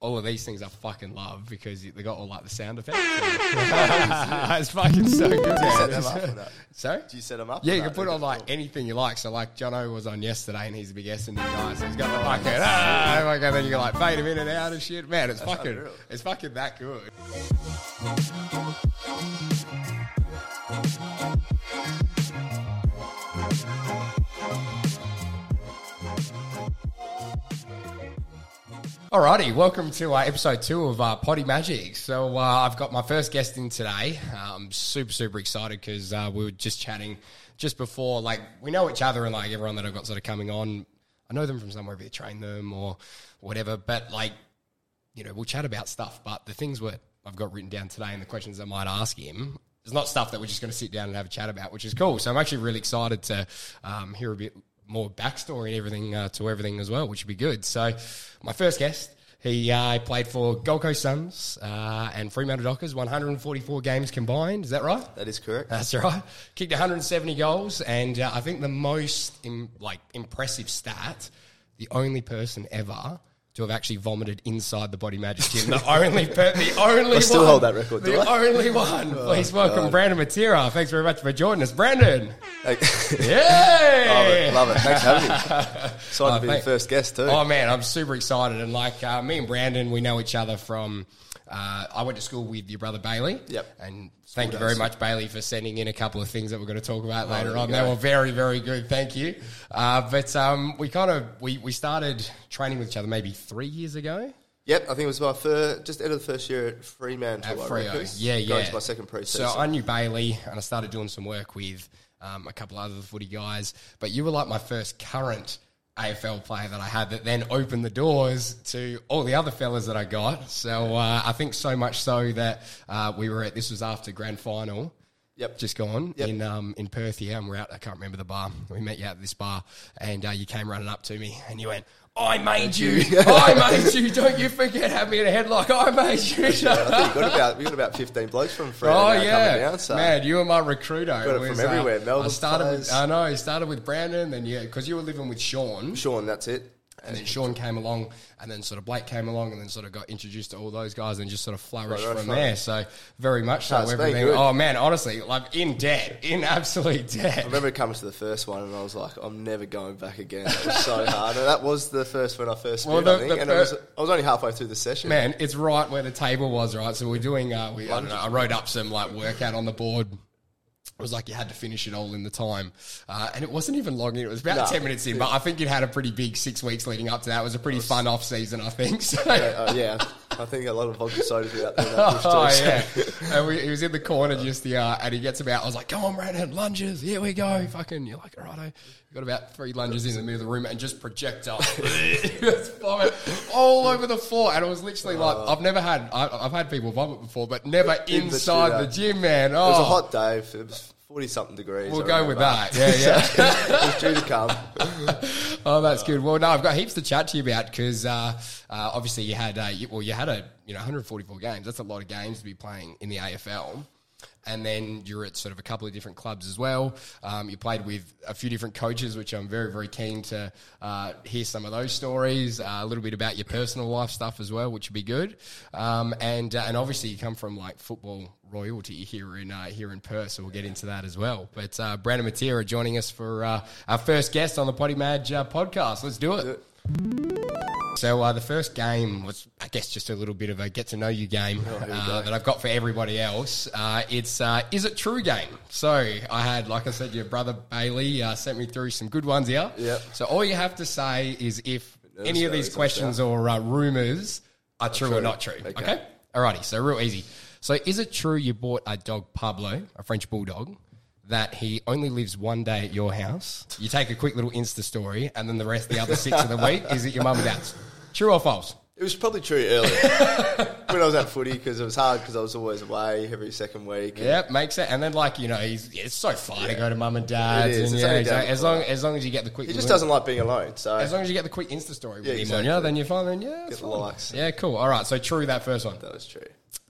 All of these things I fucking love because they got all like the sound effects. it's fucking so good. you set them up for that? Sorry? Do you set them up? Yeah, you can put Okay, on like cool. anything you like. So like Jono was on yesterday and he's a big Essendon guy, so he's got the fucking ah, like, and then you can like fade him in and out and shit. Man, it's fucking unreal. it's fucking that good. Alrighty, welcome to uh, episode two of uh, Body Magic. So uh, I've got my first guest in today. I'm super super excited because uh, we were just chatting just before. Like we know each other and like everyone that I've got sort of coming on, I know them from somewhere. You train them or whatever, but like you know, we'll chat about stuff. But the things what I've got written down today and the questions I might ask him is not stuff that we're just going to sit down and have a chat about, which is cool. So I'm actually really excited to um, hear a bit more backstory and everything uh, to everything as well, which would be good. So my first guest. He uh, played for Gold Coast Suns uh, and Fremantle Dockers, 144 games combined. Is that right? That is correct. That's right. Kicked 170 goals, and uh, I think the most Im- like impressive stat: the only person ever to have actually vomited inside the Body Magic gym. The only, per- the only. I still one, hold that record, The? Oh, only one. Please welcome Brandon Matera. Thanks very much for joining us, Brandon. Like- Yay! love it, love it. Thanks for having me. Excited to be thank- the first guest too. Oh man, I'm super excited. And like uh, me and Brandon, we know each other from. Uh, I went to school with your brother Bailey. Yep. And thank you very much, Bailey, for sending in a couple of things that we're going to talk about later Oh, you on. go. They were very, very good. Thank you. Uh, but um, we kind of we, we started training with each other maybe three years ago. Yep, I think it was my first, just end of the first year at Fremantle. At Freo. Yeah, yeah. Going to my second pre-season. So I knew Bailey, and I started doing some work with um, a couple other footy guys. But you were like my first current AFL player that I had that then opened the doors to all the other fellas that I got. So uh, I think so much so that uh, we were at this was after grand final. Yep. Just gone Yep. in um, in Perth here, and we're out. I can't remember the bar. We met you at this bar, and uh, you came running up to me, and you went, "I made you, I made you. Don't you forget, have me in a headlock. I made you." I think we got about we got about fifteen blokes from Freo Oh yeah, coming down. So man, you were my recruiter. Got it from uh, everywhere. Melbourne I started with. I know. I started with Brandon, then yeah, because you were living with Sean, Sean, that's it. And then Sean came along, and then sort of Blake came along, and then sort of got introduced to all those guys, and just sort of flourished Right, from right. there. So very much so. No, everything. Oh man, honestly, like in debt, in absolute debt. I remember coming to the first one and I was like, I'm never going back again. It was so hard. And that was the first when I first Well, the- I think. the and it was, I was only halfway through the session. Man, it's right where the table was, right? So we're doing, uh, we, I, don't know, I wrote up some like workout on the board. It was like you had to finish it all in the time. Uh, and it wasn't even long in. It was about No. 10 minutes in, but I think you'd had a pretty big six weeks leading up to that. It was a pretty fun off season, I think. So, Uh, yeah, I think a lot of vodka sodas were out there. Oh yeah, and we, he was in the corner just the, uh, and he gets about. I was like, "Come on, Brandon, lunges, here we go." Fucking, you're like, "Alrighto." You got about three lunges in the middle of the room and just projectile, vomit all over the floor. And it was literally like I've never had. I, I've had people vomit before, but never. In inside the, studio. gym, man. Oh, It was a hot day. It was forty something degrees. We'll I go with that. Yeah, yeah. it was due to come. Oh, that's good. Well, no, I've got heaps to chat to you about because uh, uh, obviously you had uh, you, well, you had a you know 144 games. That's a lot of games to be playing in the AFL. And then you're at sort of a couple of different clubs as well. Um, you played with a few different coaches, which I'm very, very keen to uh, hear some of those stories. Uh, a little bit about your personal life stuff as well, which would be good. Um, and uh, and obviously you come from like football royalty here in uh, here in Perth, so we'll get into that as well. But uh, Brandon Matera joining us for uh, our first guest on the Body uh, podcast. Let's do it. So uh, the first game was, I guess, just a little bit of a get to know you game uh, that I've got for everybody else. Uh, it's uh, is it true game. So I had, like I said, your brother Bailey uh, sent me through some good ones here. Yep. So all you have to say is if any of these questions or uh, rumors are true, or not true. Okay. Okay. Alrighty. So real easy. So is it true you bought a dog Pablo, a French bulldog? That he only lives one day at your house. You take a quick little Insta story, and then the rest, the other six of the week, is at your mum and dad's. True or false? It was probably true earlier when I was at footy because it was hard because I was always away every second week. Yep, makes it. And then like you know, he's it's so far to go to mum and dad's, It is. and yeah, exactly. as long as long as you get the quick, He just doesn't like being alone. So As long as you get the quick Insta story with Yeah, him exactly. on you, then you're fine. Then yeah, it's Get the fine. likes. Yeah, cool. All right, so true that first one. that was true.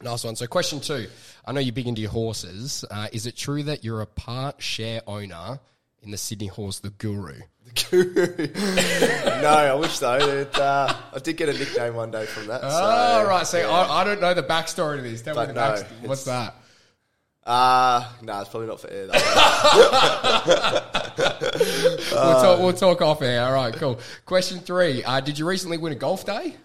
Nice one. So question two. I know you're big into your horses. Uh, is it true that you're a part share owner in the Sydney horse, the Guru? The Guru. no, I wish though. That, uh, I did get a nickname one day from that. So, oh, right. So yeah. I, I don't know the backstory to this. Tell me But the no, backstory. What's that? Uh, no, it's probably not for air. That we'll, talk, we'll talk off air. All right, cool. Question three. Uh, did you recently win a golf day?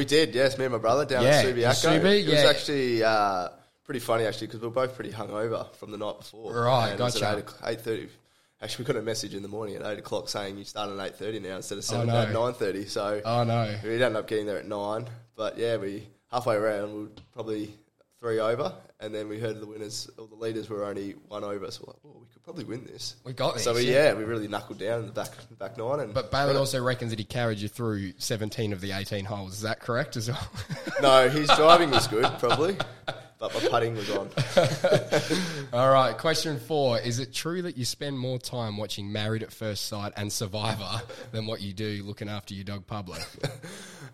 We did, yes. Me and my brother down Yeah, at Subiaco. Subi, it was actually uh, pretty funny actually because we were both pretty hungover from the night before. Right, And it was at gotcha. eight thirty. Actually, we got a message in the morning at eight o'clock saying you start at eight thirty now instead of seven Oh, no. at nine thirty. So Oh, no. we ended up getting there at nine. But yeah, we halfway around we were probably three over, and then we heard the winners or the leaders were only one over. So we're like, oh, we could probably win this. We got So this, we, yeah. yeah, we really knuckled down in the back back nine. And But Bailey also reckons that he carried you through 17 of the 18 holes. Is that correct as well? no, his driving was good probably, but my putting was on. All right, question four. Is it true that you spend more time watching Married at First Sight and Survivor than what you do looking after your dog Pablo?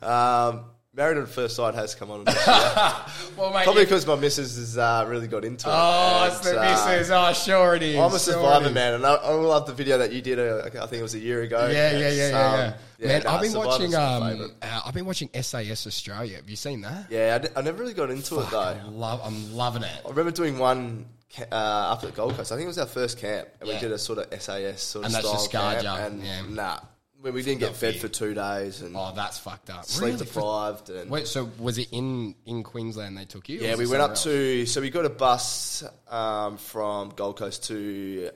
Um, Married at First Sight has come on this year. well, mate, Probably because my missus has uh, really got into it. Oh, And, it's the uh, missus. Oh, sure it is. I'm a sure survivor is. man, and I, I love the video that you did. Uh, I think it was a year ago. Yeah, yeah, yeah, It's, yeah, um, yeah. Man, nah, I've been watching. Um, uh, I've been watching SAS Australia. Have you seen that? Yeah, I, d- I never really got into it though. I love. I'm loving it. I remember doing one uh, up at the Gold Coast. I think it was our first camp, and Yeah. we did a sort of SAS sort of And that's style camp. you, And yeah. nah, when we didn't get fed for two days and Oh, that's fucked up. sleep Really? deprived. And Wait, so was it in in Queensland they took you? or Yeah, was we it went up somewhere to. So we got a bus um, from Gold Coast to.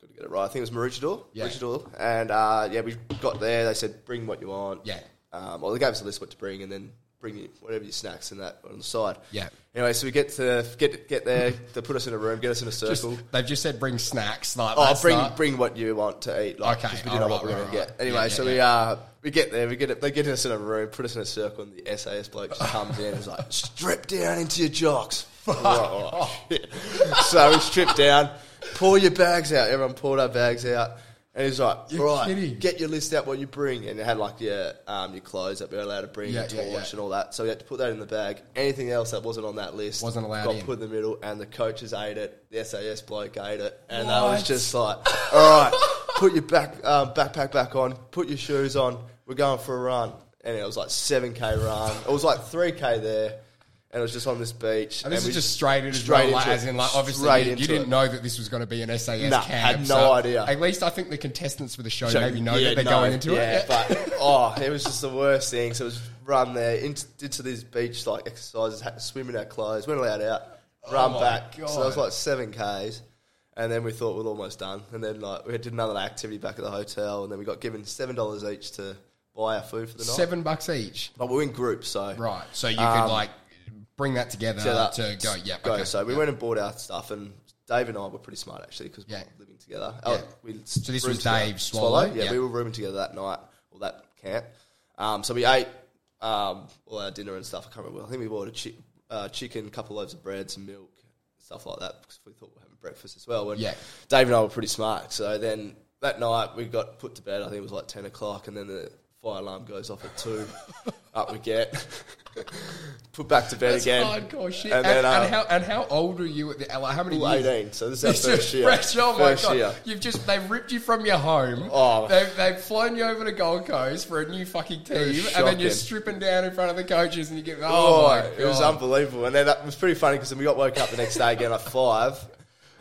Got to get it right. I think it was Maroochydore. Yeah. Maroochydore. And uh, yeah, we got there. They said, "Bring what you want." Yeah. Um, well, they gave us a list what to bring, and then bring you whatever your snacks and that on the side. Yeah. Anyway, so we get to get get there. They put us in a room, get us in a Just- circle. they've just said bring snacks. Like, Oh, bring not- bring what you want to eat. Like, Okay, we didn't know alright, what we were right, going to right. get. Anyway, Yeah, so yeah, we uh we get there. We get it. They get us in a room, put us in a circle, and the SAS bloke just comes in. and is like, strip down into your jocks. Like, "Oh, shit." so we stripped down, pull your bags out. Everyone pulled our bags out. And he's like, You're right, kidding. get your list out what you bring. And it had like your um, your clothes that we were allowed to bring, Yeah, your yeah, torch yeah. and all that. So we had to put that in the bag. Anything else that wasn't on that list Wasn't allowed got in. put in the middle. And the coaches ate it. The SAS bloke ate it. And I was What? just like, all right, put your back um, backpack back on, put your shoes on. We're going for a run. And it was like 7K run. It was like 3K there. And it was just on this beach. And this we is just straight in as straight well, into as in like obviously you, you into didn't it. know that this was going to be an SAS Nah, camp. had no so idea. At least I think the contestants for the show So, maybe know yeah, that they're no, going into yeah, it. Yeah, but oh, it was just the worst thing. So it was run there into, into these beach like exercises, had to swim in our clothes, weren't allowed out, run Oh back. God. So it was like seven k's, and then we thought we're almost done, and then like we did another activity back at the hotel, and then we got given seven dollars each to buy our food for the night. Seven bucks each. but we we're in groups, so Right. So you could Um, like bring that together to go. Yeah. go. okay. So we yeah. went and bought our stuff, and Dave and I were pretty smart actually because we Yeah. were living together. Yeah. Oh, we So this was together. Dave Swallow? Yeah, Yeah. we were rooming together that night or that camp. Um, so we ate um, all our dinner and stuff. I can't remember. I think we bought a chi- uh, chicken, a couple loaves of bread, some milk, stuff like that because we thought we were having breakfast as well. And Yeah. Dave and I were pretty smart. So then that night we got put to bed. I think it was like ten o'clock, and then the fire alarm goes off at two. Up we get. Put back to bed That's again. hardcore shit. And And, then, uh, how and how old are you at the like, how many years? 18. So this is our This first year. fresh. Oh my First god! year. You've just they've ripped you from your home. Oh. They've, they've flown you over to Gold Coast for a new fucking team, and then you're shocking. stripping down in front of the coaches, and you get oh, Oh, my god! it was unbelievable. And then it was pretty funny because then we got woke up the next day again at five,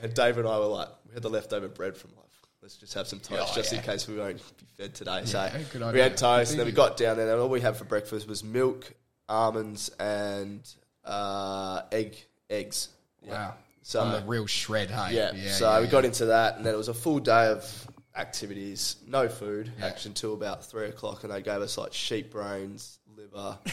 and Dave and I were like, we had the leftover bread from like, let's just have some toast Oh, just yeah. in case we won't be fed today. so good we had toast, and then we got down there, and all we had for breakfast was milk, almonds, and uh, egg eggs. Wow. So- on the real shred, hey. Yeah. so yeah, we yeah. got into that, and then it was a full day of activities, no food, Yeah. actually until about three o'clock, and they gave us like sheep brains, liver.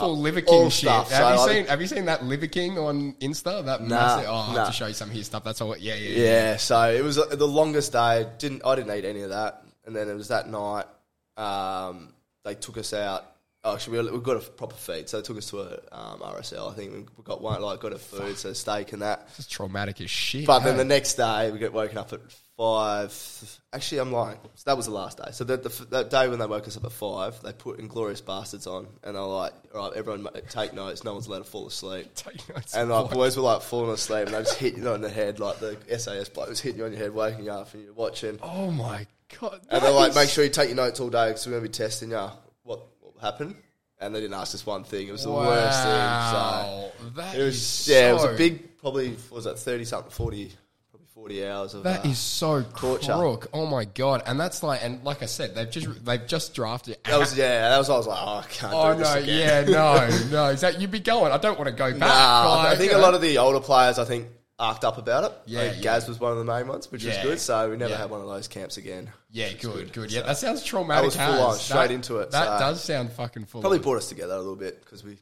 full Liver all King shit. stuff. Have So you I- seen Have you seen that Liver King on Insta? That massive. Oh, I'll have nah. to show you some of his stuff. That's all. Yeah, yeah, yeah. Yeah, so it was uh, the longest day. Didn't I didn't eat any of that, and then it was that night. Um, they took us out. Oh, actually, we, we got a proper feed, so they took us to a um, RSL. I think we we got one like got a food, so steak and that. It's traumatic as shit. But then the next day, we get woken up at five. Actually, I'm lying. So that was the last day. So the, the, that day when they woke us up at five, they put Inglourious Basterds on, and they're like, "All right, everyone, take notes. No one's allowed to fall asleep." Take notes. And like boys were like falling asleep, and they just hit you on the head, like the SAS bloke was hitting you on your head, waking you up, and you're watching. Oh my god! And they're like, is- make sure you take your notes all day because we're going to be testing you. What, what happened? And they didn't ask us one thing. It was the worst thing. Wow, that it was is yeah, it was a big, probably what was that thirty something, forty, probably forty hours of That uh, is so torture. crook. Oh my god! And that's like, and like I said, they've just they've just drafted. That was yeah. That was I was like, oh, I can't Oh do this no! again. Yeah, no, no. Is that you'd be going? I don't want to go back. Nah, I think a lot of the older players, I think, arced up about it. Yeah, think yeah. Gaz was one of the main ones, which was good. So we never Yeah. had one of those camps again. Yeah, good, good. So- Yeah, that sounds traumatic. That was full on, straight That- into it, That so- does sound fucking full. Probably on. brought us together a little bit because we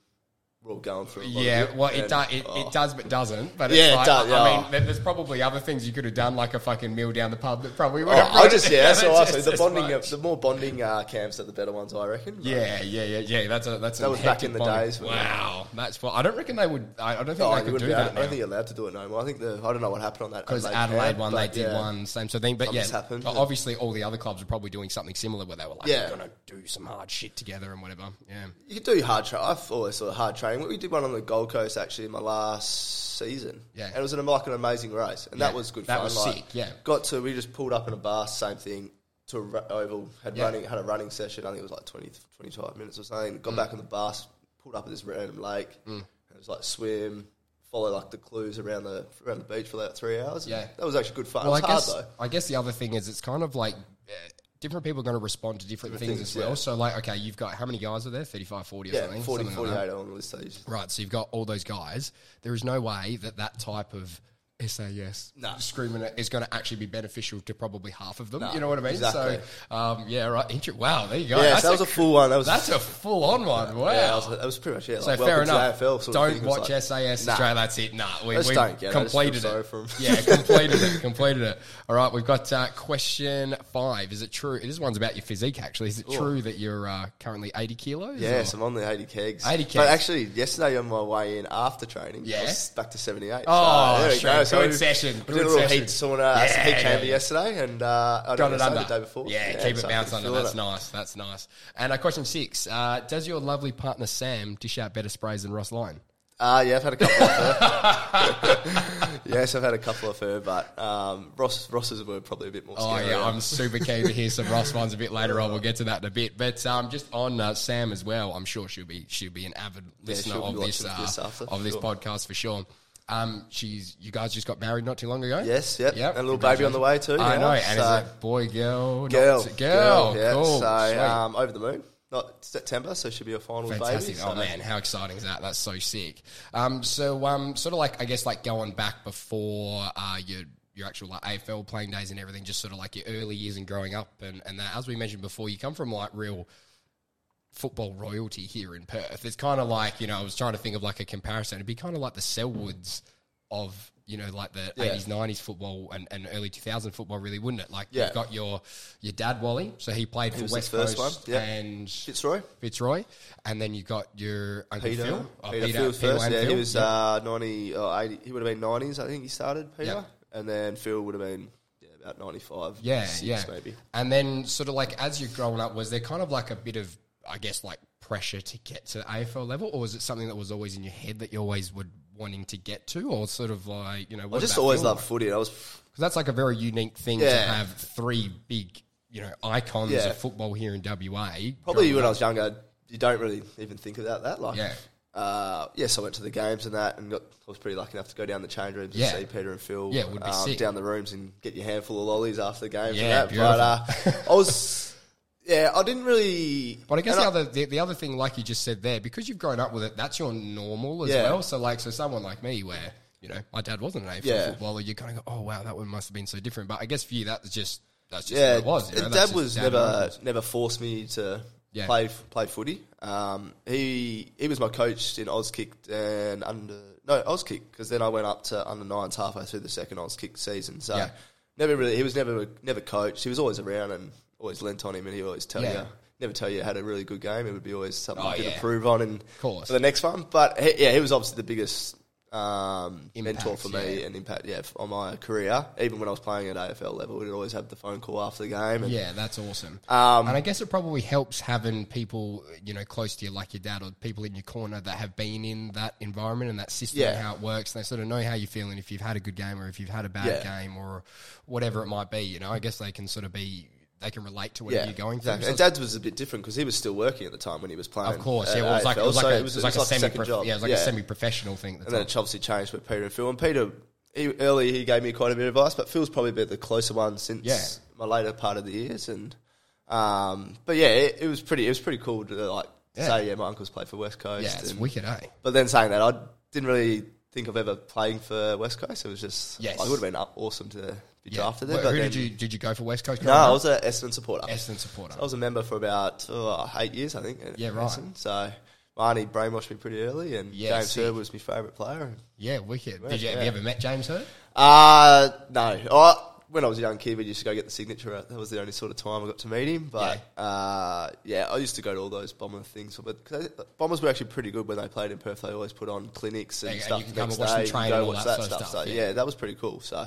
going through. Yeah, well, it, And, does, it, oh. it does, but doesn't. But Yeah, like, does, I yeah. mean, there's probably other things you could have done, like a fucking meal down the pub that probably would Oh, have. I just yeah, that's That's awesome. just The bonding, much. the more bonding uh, camps are the better ones, I reckon. Yeah, yeah, yeah, yeah. That's a that's That was back in the bonding. days Wow, that's. Fun. I don't reckon they would. I, I don't think Oh, they could do that I don't think you're allowed to do it no more. I think the I don't know what happened on that Because Adelaide, Adelaide one, they did one same sort of thing. But yeah, happened. obviously all the other clubs are probably doing something similar where they were like, Yeah. we're going to do some hard shit together and whatever. Yeah. You could do hard. I've always thought hard training. We did one on the Gold Coast actually in my last season. Yeah. and it was an, like an amazing race, and Yeah, that was good. that fun. was like, sick, yeah. got to we just pulled up in a bus, same thing to a oval. Had Yeah. running had a running session. I think it was like 20, 25 minutes or something. Mm. Got back on the bus, pulled up at this random lake. And it was like swim. Follow like the clues around the around the beach for like three hours. Yeah. that was actually good fun. Well, it I guess hard though. I guess the other thing is it's kind of like uh, different people are going to respond to different, things, things, as well. yeah. So like, okay, you've got how many guys are there? 35, 40 or Yeah, something? 40, Something like 48 on the list. Right, so you've got all those guys. There is no way that that type of SAS No. screaming it is going to actually be beneficial to probably half of them. No, you know what I mean? exactly. So, um, yeah, right. Inter- wow, there you go. Yeah, That's so that was a full one. That was That's a full on one. Wow. Yeah, that was, that was pretty much it. So Like, fair welcome to enough. AFL sort don't thing. Watch like- SAS Nah. Australia. That's it. Nah, we, we don't get it. I just feel completed it. yeah, completed it. Completed it. All right, we've got uh, question five. Is it true? This one's about your physique. Actually, is it true that you're uh, currently eighty kilos? Yes, or- I'm on the 80 kegs. 80 But actually, yesterday on my way in after training, Yeah. I was back to 78. Oh, so there we sure. go. So Good session. Good did a little session. heat sauna, Yeah, heat yeah, chamber yeah. yesterday, and uh, I Got don't it under. the day before. Yeah, keep it I'm under. That's it. nice. That's nice. And uh, question six: uh, Does your lovely partner Sam dish out better sprays than Ross Lyon? Uh, yeah, I've had a couple of her. yes, I've had a couple of her, but um, Ross Ross's were probably a bit more Oh yeah, I'm super keen to hear some Ross ones a bit later on. We'll get to that in a bit. But um, just on uh, Sam as well, I'm sure she'll be she'll be an avid listener she'll of this, uh, this after, of this sure. podcast for sure. Um, she's you guys just got married not too long ago. Yes, yep. Yep. And a little baby on the way too. I now, know. And so- is it boy, girl, Girl, Not- girl, yeah. Cool. So um, over the moon. Not September, so she'll be a final Fantastic! baby. oh man, how exciting is that? That's so sick. Um, so um, sort of like I guess like going back before uh, your your actual like AFL playing days and everything, just sort of like your early years and growing up and and that. As we mentioned before, you come from like real football royalty here in Perth. It's kind of like you know I was trying to think of like a comparison. It'd be kind of like the Selwoods of you know like the Yeah. 80s 90s football and, and early 2000 football really wouldn't it like Yeah. you've got your your dad Wally so he played for West first Coast one, yeah. and Fitzroy. Fitzroy, and then you've got your Uncle Peter. Phil. Oh, Peter, Phil first. and Yeah, he was Yep. uh, 90 or 80. He would have been 90s, I think he started, Peter. Yep. And then Phil would have been yeah, about 95. yeah, six yeah, maybe. And then sort of like as you're growing up, was there kind of like a bit of I guess, like pressure to get to AFL level, or was it something that was always in your head that you always would wanting to get to, or sort of like you know? I just always loved like? footy. I was 'Cause that's like a very unique thing to have three big, you know, icons Yeah. of football here in WA. probably when I was younger. You don't really even think about that. Like, Yeah. Uh, yes, I went to the games and that, and got, I was pretty lucky enough to go down the change rooms Yeah. and see Peter and Phil. Yeah, would be um, sick. down the rooms and get your handful of lollies after the games. Yeah, and that. But uh, I was, yeah, I didn't really. But I guess the other the, the other thing, like you just said there, because you've grown up with it, that's your normal as Yeah. well. So like, so someone like me, where you know my dad wasn't an AFL Yeah. footballer, you kind of go, oh wow, that one must have been so different. But I guess for you, that was just that's just yeah, what it was. You know? Dad was dad never normals. never forced me to Yeah. play play footy. Um, he he was my coach in Auskick and under no Auskick because then I went up to under nines halfway through the second Auskick season. So Yeah. never really he was never never coached. He was always around and always lent on him, and he always tell Yeah. you. Never tell you had a really good game. It would be always something Oh, you could yeah. improve on and course. for the next one. But he, yeah, he was obviously the biggest um, mentor for me yeah. and impact yeah on my career. Even when I was playing at AFL level, we'd always have the phone call after the game. And, Yeah, that's awesome. Um, and I guess it probably helps having people, you know, close to you like your dad or people in your corner that have been in that environment and that system and how it works. And they sort of know how you're feeling if you've had a good game or if you've had a bad Yeah. game or whatever it might be. You know, I guess they can sort of be, they can relate to whatever Yeah, you're going through. exactly. And Dad's was a bit different because he was still working at the time when he was playing. of course, yeah, well, it was like, it was like so a, it was like a semi, second job. yeah, it was like a semi-professional thing. At the And then it obviously changed with Peter and Phil. And Peter, he, early he gave me quite a bit of advice, but Phil's probably been the closer one since Yeah. my later part of the years. And um, but yeah, it, it was pretty. It was pretty cool to like Yeah. say, yeah, my uncle's played for West Coast. Yeah, it's and- wicked, eh? But then saying that, I didn't really think of ever playing for West Coast. It was just, Yes. like, it would have been awesome to be Yeah. drafted there. But Who then- did you did you go for West Coast? No, I was an Essendon supporter. Essendon supporter. I was a member for about oh, eight years, I think. Yeah, right. Essendon. So Marnie brainwashed me pretty early, and Yeah, James sick. Hird was my favourite player. yeah, wicked. Did you, have yeah. you ever met James Hird? Uh, no. I, when I was a young kid, we used to go get the signature. Out. That was the only sort of time I got to meet him. But yeah, uh, yeah I used to go to all those Bomber things. But 'cause they- Bombers were actually pretty good when they played in Perth. They always put on clinics and Yeah, stuff. you can come and watch them day. You can train go and all watch that sort of stuff, So yeah. yeah. that was pretty cool. So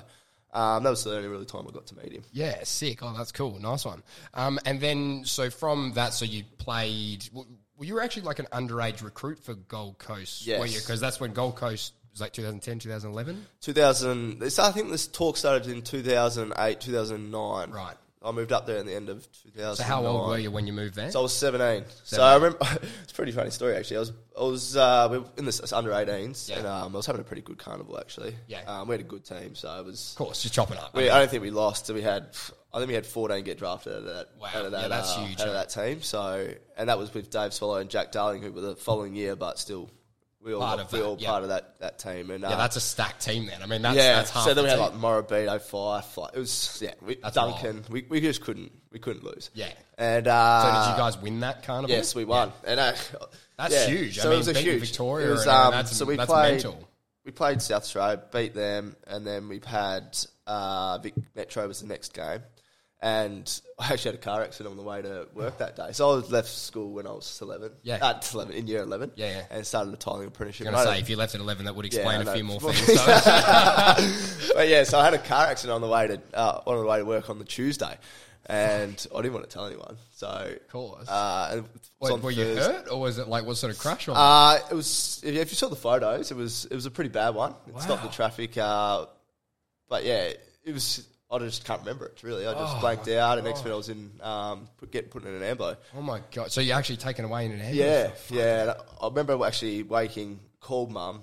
um, that was the only really time I got to meet him. Yeah, sick. Oh, that's cool. Nice one. Um, and then, so from that, so you played. Well, you were actually like an underage recruit for Gold Coast, Yes. were you? Because that's when Gold Coast was like 2010, 2011. 2000. This, I think this talk started in 2008, 2009. Right. I moved up there in the end of 2009. So how old were you when you moved there? So I was 17. So I remember, it's a pretty funny story actually. I was, I was uh, we were in this under 18s Yeah. and um, I was having a pretty good carnival actually. Yeah. Um, we had a good team, so it was. of course, just chopping up. I We, mean, I don't think we lost. So we had, I think we had 14 get drafted out of that. Wow. Out of that, Yeah, that's uh, huge, Out of that team. So, and that was with Dave Swallow and Jack Darling, who were the following year, but still, we all, Part of we that, all yeah. part of that, that team. And yeah, uh, that's a stacked team then. I mean, that's, yeah, that's so then the we had team. like Morabito, Fyfe. Like, it was yeah, we, Duncan. We, we just couldn't we couldn't lose. Yeah. and uh, So did you guys win that carnival? Yes, we won, and uh, That's yeah, huge. I So mean, it was a huge Victoria was, and, uh, um, that's- so we that's played. mental. We played South Australia, beat them, and then we've had uh, Vic Metro was the next game. And I actually had a car accident on the way to work that day. So I was left school when I was 11. Yeah. Uh, 11, in year 11. Yeah, yeah. And started a tiling apprenticeship. I'm going to say, if you left at 11, that would explain I a few more things. So. but yeah, so I had a car accident on the way to uh, on the way to work on the Tuesday, and I didn't want to tell anyone. So, of course. uh, Wait, on were you hurt, or was it like what sort of crash? Or Uh, it was. If if you saw the photos, it was it was a pretty bad one. It stopped the traffic. Uh, but yeah, it was. I just can't remember it. Really, I just Oh blanked my out, and next minute I was in um, put, getting put in an ambo. oh my god! So you're actually taken away in an ambulance? Yeah, yeah. and I I remember actually waking, called mum.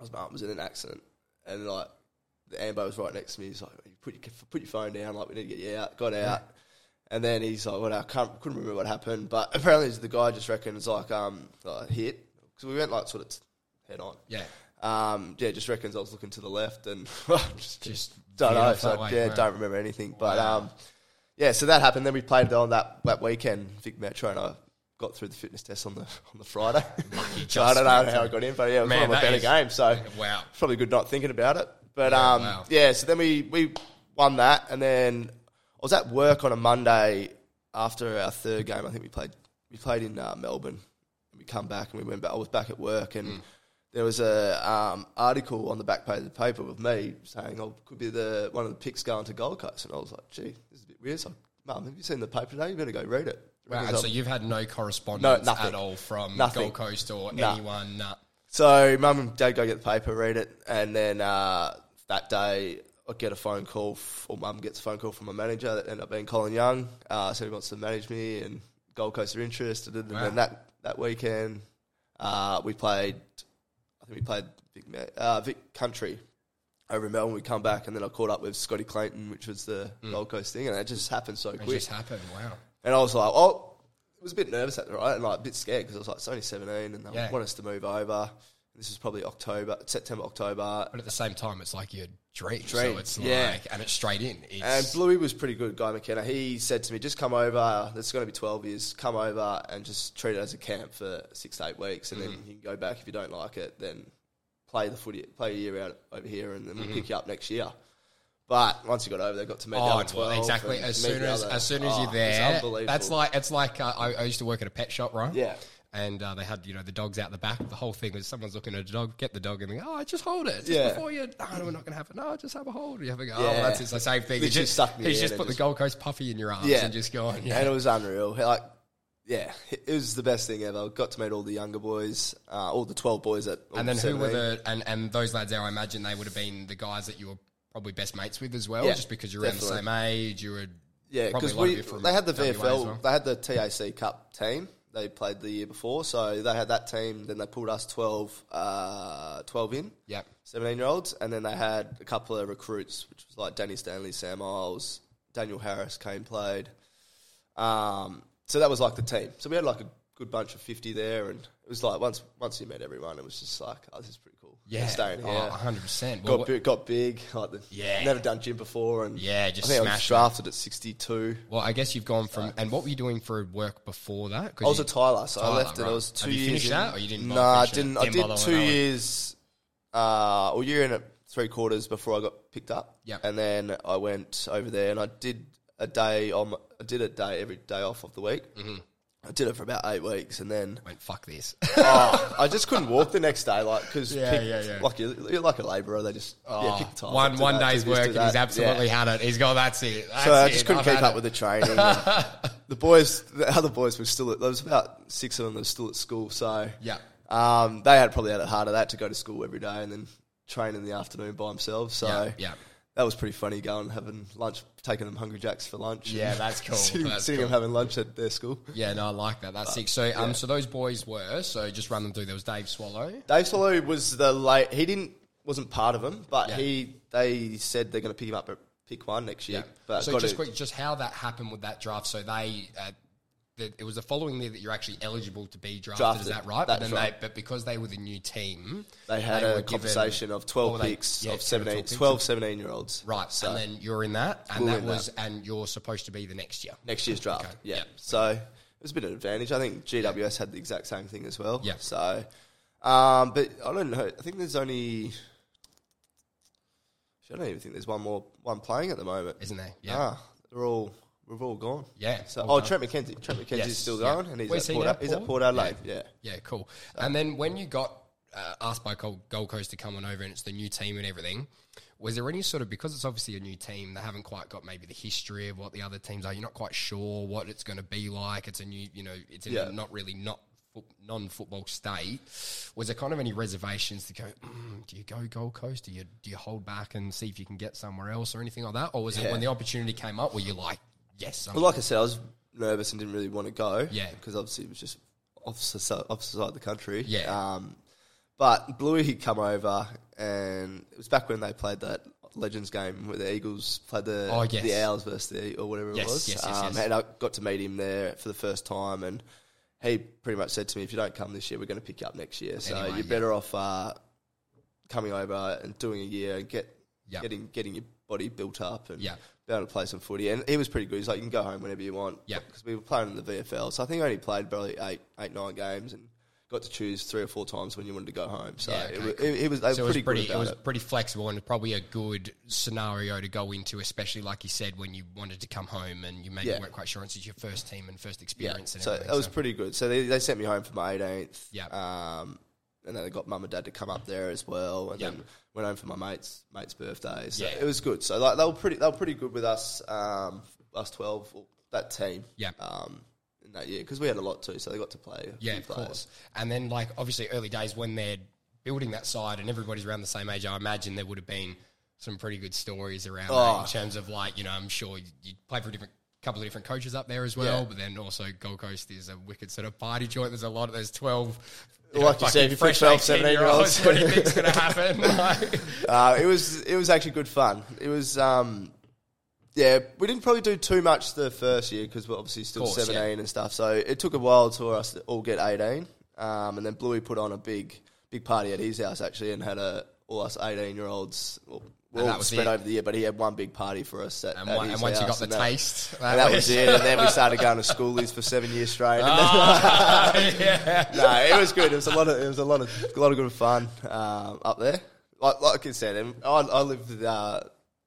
His mum was in an accident, and like the ambo was right next to me. He's like, "You "Put your put your phone down. Like we need to get you out." Got out, and then he's like, "Well, I can't couldn't remember what happened." But apparently, the guy just reckons like um like, hit because we went like sort of t- head on. yeah. Um, yeah, just reckons I was looking to the left and just, Just don't know. So way, yeah, wow. don't remember anything. But Wow. um, yeah, so that happened. Then we played on that that weekend, Vic Metro, and I got through the fitness test on the on the Friday. so I don't know how I got in, but yeah, it was Man, one of my better is- games. So Wow. probably good not thinking about it. But Yeah, um, wow. yeah, so then we we won that, and then I was at work on a Monday after our third game. I think we played we played in uh, Melbourne. We come back and we went back. I was back at work and. Mm. There was a um, article on the back page of the paper with me saying, "Oh, could be the one of the picks going to Gold Coast," and I was like, "Gee, this is a bit weird." So Mum, have you seen the paper today? You better go read it. Wow, so I'm- you've had no correspondence No, nothing. at all from Nothing. Gold Coast or Nah. anyone. Nah. So mum and dad go get the paper, read it, and then uh, that day I get a phone call, f- or mum gets a phone call from my manager that ended up being Colin Young. Uh, said he wants to manage me, and Gold Coast are interested. And Wow. then that that weekend uh, we played. Think we played Vic, uh, Vic Country over in Melbourne. We come back, and then I caught up with Scotty Clayton, which was the Gold Coast thing, and it just happened so It quick. just happened. Wow. And I was like, oh, I was a bit nervous at the right, and like a bit scared because I was like, it's only 17, and they Yeah. want us to move over. This was probably October, September, October. But at the same time, it's like your dream. Dream, So it's yeah. like, and it's straight in. It's, And Bluey was pretty good, Guy McKenna. He said to me, just come over, there's going to be 12 years, come over and just treat it as a camp for six to eight weeks, and then Mm-hmm. you can go back if you don't like it, then play the footy, play a year out over here, and then we'll pick you up next year. But once you got over there, got to meet the Mm-hmm. Oh, other 12. exactly. As soon as other- as soon as oh, you're it's there, unbelievable. that's like it's like uh, I, I used to work at a pet shop, right? Yeah. And uh, they had you know the dogs out the back. The whole thing was someone's looking at a dog, get the dog, and they go, "Oh, just hold it just Yeah. before you." No, no, we're not going to have it. No, just have a hold. You have a go. Oh, that's it's the same thing. He just, me he's just put the Gold Coast puffy in your arms Yeah. and just going. Yeah. And it was unreal. Like, yeah, it was the best thing ever. Got to meet all the younger boys, uh, all the 12 boys at And then who were the and, and those lads there? I imagine they would have been the guys that you were probably best mates with as well, Yeah, just because you're around the same age. You were Yeah, because a lot of we they had the VFL, well. they had the TAC Cup team. They played the year before, so they had that team. Then they pulled us 12, uh, 12 in, Yep. 17 year olds, and then they had a couple of recruits, which was like Danny Stanley, Sam Iles, Daniel Harris came played. Um, so that was like the team. So we had like a good bunch of 50 there, and it was like once once you met everyone, it was just like, oh, this is pretty cool. Yeah, staying here. oh, 100%. got big, got big. Like the, Yeah. never done gym before, and Yeah, just I think I was drafted at 62. Well, I guess you've gone from. And what were you doing for work before that? I was you- a tiler, so tiler, I left it. I was two Have you years. finished in. that, or you didn't No, bother I didn't. I did two years, uh, or year and three quarters before I got picked up. Yep. and then I went over there and I did a day on. I did a day every day off of the week. Mm-hmm. I did it for about eight weeks, and then Went fuck this. oh, I just couldn't walk the next day, like because Yeah, yeah, yeah. like you're, you're like a labourer. They just yeah, kick the tires. Oh, one do one that, day's do this, work, do and he's absolutely Yeah. had it. He's gone. That's it. That's So I it. just couldn't I've keep had up it." with the training. the boys, the other boys were still. At, there was about six of them that were still at school. So Yeah. um, they had probably had it harder that to go to school every day and then train in the afternoon by themselves. So Yeah, yeah. That was pretty funny going having lunch, taking them Hungry Jacks for lunch. Yeah, that's cool. Seeing, That's seeing cool. them having lunch at their school. Yeah, no, I like that. That's sick. So, um, so those boys were. So, just run them through. There was Dave Swallow. Dave Swallow was the late. He didn't wasn't part of them, but Yeah. he they said they're going to pick him up at pick one next year. But so just to- quick, just how that happened with that draft. So they, uh, the, it was the following year that you're actually eligible to be drafted. Drafted. Is that right? but then right. they, but because they were the new team, They had were a conversation of or 12 they- picks yeah, of 10 17, 12 17 year olds. Right, So and then you're in that, and that was, that. and you're supposed to be the next year. next year's draft. Okay, Yeah. yeah. So it was a bit of an advantage. I think GWS had the exact same thing as well. Yeah. So, um, but I don't know. I think there's only. I don't even think there's one more one playing at the moment, Isn't there? Yeah. Yeah. they're all we've all gone. Yeah, So, oh, done. Trent McKenzie. Trent McKenzie's Yes, still yeah. going, and he's Where's at he Port, now, he's at Port? Adelaide. Yeah. Yeah, cool. And then when you got uh, asked by Gold Gold Coast to come on over and it's the new team and everything, was there any sort of because it's obviously a new team, they haven't quite got maybe the history of what the other teams are. You're not quite sure what it's going to be like. It's a new, you know, it's Yeah. a not really not non-football state. Was there kind of any reservations to go? Mm, do you go Gold Coast? Do you do you hold back and see if you can get somewhere else or anything like that? Or was it when the opportunity came up, were you like, yes, I'm Well, like I said, I was nervous and didn't really want to go. Yeah. Because obviously it was just opposite side, opposite side of the country. Yeah. Um, but Bluey he'd come over, and it was back when they played that Legends game where the Eagles played the Oh, yes. the Owls versus the or whatever Yes, it was. yes, yes, um, yes. And I got to meet him there for the first time, and he pretty much said to me, "If you don't come this year, we're going to pick you up next year. So Anyway, you're yeah. better off uh, coming over and doing a year and get Yeah. getting getting your body built up and Yeah. be able to play some footy. And he was pretty good. He's like, you can go home whenever you want. Yeah. Because we were playing in the VFL. So I think I only played probably eight, eight, nine games and got to choose three or four times when you wanted to go home. So Yeah, it, was, cool. it, it was, so it was pretty, pretty, it was it. pretty flexible and probably a good scenario to go into, especially like you said when you wanted to come home and you maybe Yeah. weren't quite sure it's your first team and first Yeah. experience. And So it was so- pretty good. So they, they sent me home for my 18th. Yeah. Um, and then they got mum and dad to come up there as well, and Yeah. then went home for my mate's mate's birthday. So Yeah. it was good. So like, they were pretty they were pretty good with us um, us twelve or that team. Yeah. Um, in that year because we had a lot too, so they got to play. A Yeah, few of players. course. And then, like, obviously, early days when they're building that side and everybody's around the same age, I imagine there would have been some pretty good stories around that Oh. in terms of, like, you know, I'm sure you, you play for a different couple of different coaches up there as well, Yeah. but then also Gold Coast is a wicked sort of party joint. There's a lot of there's 12. Like you said, if you 12, 17 year olds. what do you think's going to happen? Like, Uh, it was it was actually good fun. It was um, yeah. We didn't probably do too much the first year because we're obviously still Course, seventeen and stuff. So it took a while for us to all get eighteen. Um, and then Bluey put on a big big party at his house actually and had a all us eighteen year olds. Well, we all that was spread over the year, but he had one big party for us. At, and, at one, and once you got the that- taste, and that was it. And then we started going to schoolies for seven years straight. And then, yeah. no, it was good. It was a lot of it was a lot of a lot of good fun um, up there. Like like I said, and I, I lived with uh,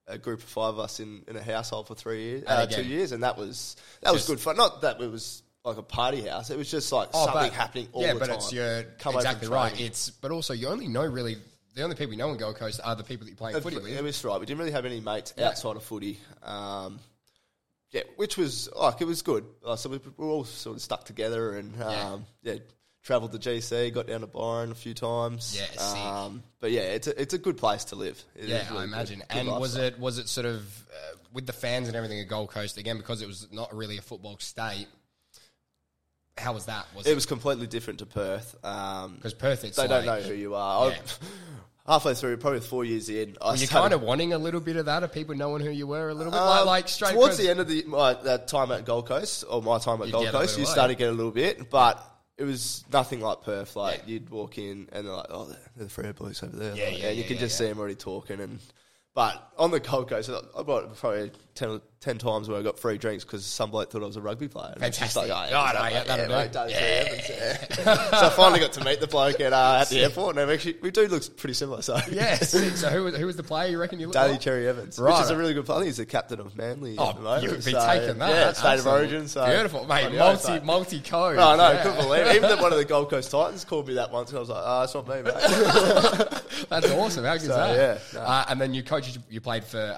a group of five of us in, in a household for three years, uh, two years, and that was that was good fun. Not that it was like a party house. It was just like Oh, something but- happening all yeah, the but it's you're Come exactly right. It's but also you only know really the only people you know in Gold Coast are the people that you're playing footy with. It was right. We didn't really have any mates Yeah. outside of footy. Um, yeah, which was like it was good. Uh, so we we were all sort of stuck together and Yeah. um, yeah, travelled to GC, got down to Byron a few times. Yeah, sick. um, but yeah, it's a, it's a good place to live. It yeah, really I good- imagine. good and was lifestyle. it was it sort of uh, with the fans and everything at Gold Coast again because it was not really a football state? How was that? Was It was completely different to Perth. Um, because Perth? It's they like, don't know who you are. Yeah. halfway through, probably four years in, I Were you started- kind of wanting a little bit of that of people knowing who you were a little bit, Um, like, like straight towards the end of the my, that time at Gold Coast or my time at You'd Gold Coast, you started to get a little bit, but it was nothing like Perth. Like Yeah. you'd walk in and they're like, "Oh, they're the Freo boys over there," Yeah, Like, yeah, and you yeah, can just see them already talking. And but on the Gold Coast, I got probably 10, 10 times where I got free drinks because some bloke thought I was a rugby player. And Fantastic. Like, Oh, yeah, no, like, yeah, that'll do. mate, Cherry Evans, yeah. so I finally got to meet the bloke at, uh, at the airport, and actually we do look pretty similar. So yeah. sick. So who was who was the player you reckon you looked Daly like? Cherry Evans, Right. which is a really good player. I think he's the captain of Manly. Oh, at the moment, you would be so, taking that. Yeah, state of origin. So Beautiful, mate. Multi oath, mate. multi code. Oh, no, I yeah. couldn't believe it. Even the- one of the Gold Coast Titans called me that once, and I was like, oh, it's not me, mate. That's awesome. How good is that? yeah. Uh, and then you coached. You played for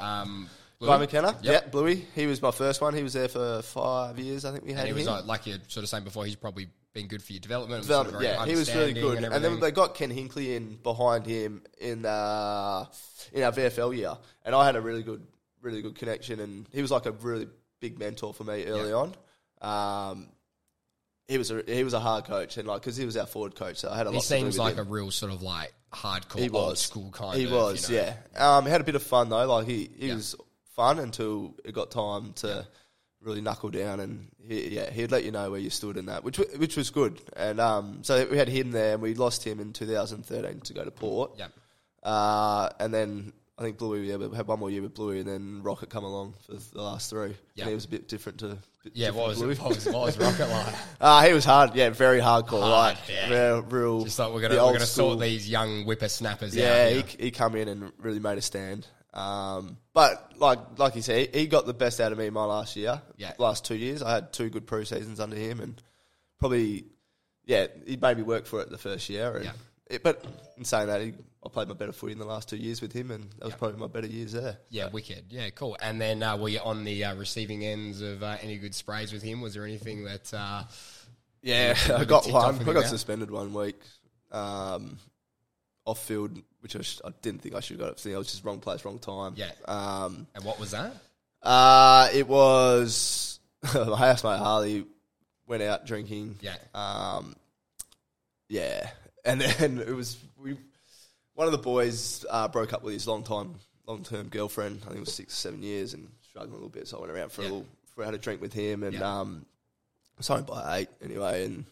um, Blue. Guy McKenna, Yep. yeah, Bluey. He was my first one. He was there for five years, I think we had And he him. was like, like you're sort of saying before, he's probably been good for your development. and sort of yeah, he was really good. And, And, then they got Ken Hinkley in behind him in uh, in our VFL year, and I had a really good, really good connection. And he was like a really big mentor for me early Yeah. on. Um, he was a he was a hard coach, and like because he was our forward coach, so I had a he lot. do seems like him. a real sort of like hardcore, he old school kind He of. was, you know. yeah. Um, he had a bit of fun though. Like he, he Yeah. was fun until it got time to really knuckle down, and he, yeah, he'd let you know where you stood in that, which which was good. And um, so we had him there, and we lost him in 2013 to go to Port. Yeah. Uh, and then I think Bluey, yeah, we had one more year with Bluey, and then Rocket come along for the last three. Yeah. And he was a bit different to. bit Yeah, different what was, it, what was what was Rocket like? Uh, he was hard, yeah, very hardcore, Hard, like yeah. real, real. Just like we're gonna the we're old gonna school- sort these young whippersnappers yeah, out. he, he come in and really made a stand. Um, but like like you say, he got the best out of me in my last year. Yeah. last two years, I had two good pre seasons under him, and probably yeah, he made me work for it the first year. And Yeah. it- but in saying that, he, I played my better footy in the last two years with him, and that was probably my better years there. Yeah, wicked. Yeah, cool. And then uh, were you on the uh, receiving ends of uh, any good sprays with him? Was there anything that? Uh, Yeah, I got one. I got suspended one week um, off field, which I, sh- I didn't think I should have got. Up to. I was just wrong place, wrong time. Yeah. Um, and what was that? Uh, it was my housemate Harley went out drinking. Yeah. Um, yeah, and then it was we. One of the boys uh, broke up with his long time, long term girlfriend. I think it was six seven years, and struggling a little bit. So I went around for Yeah. a little, for had a drink with him, and Yeah. um, signed by eight anyway, and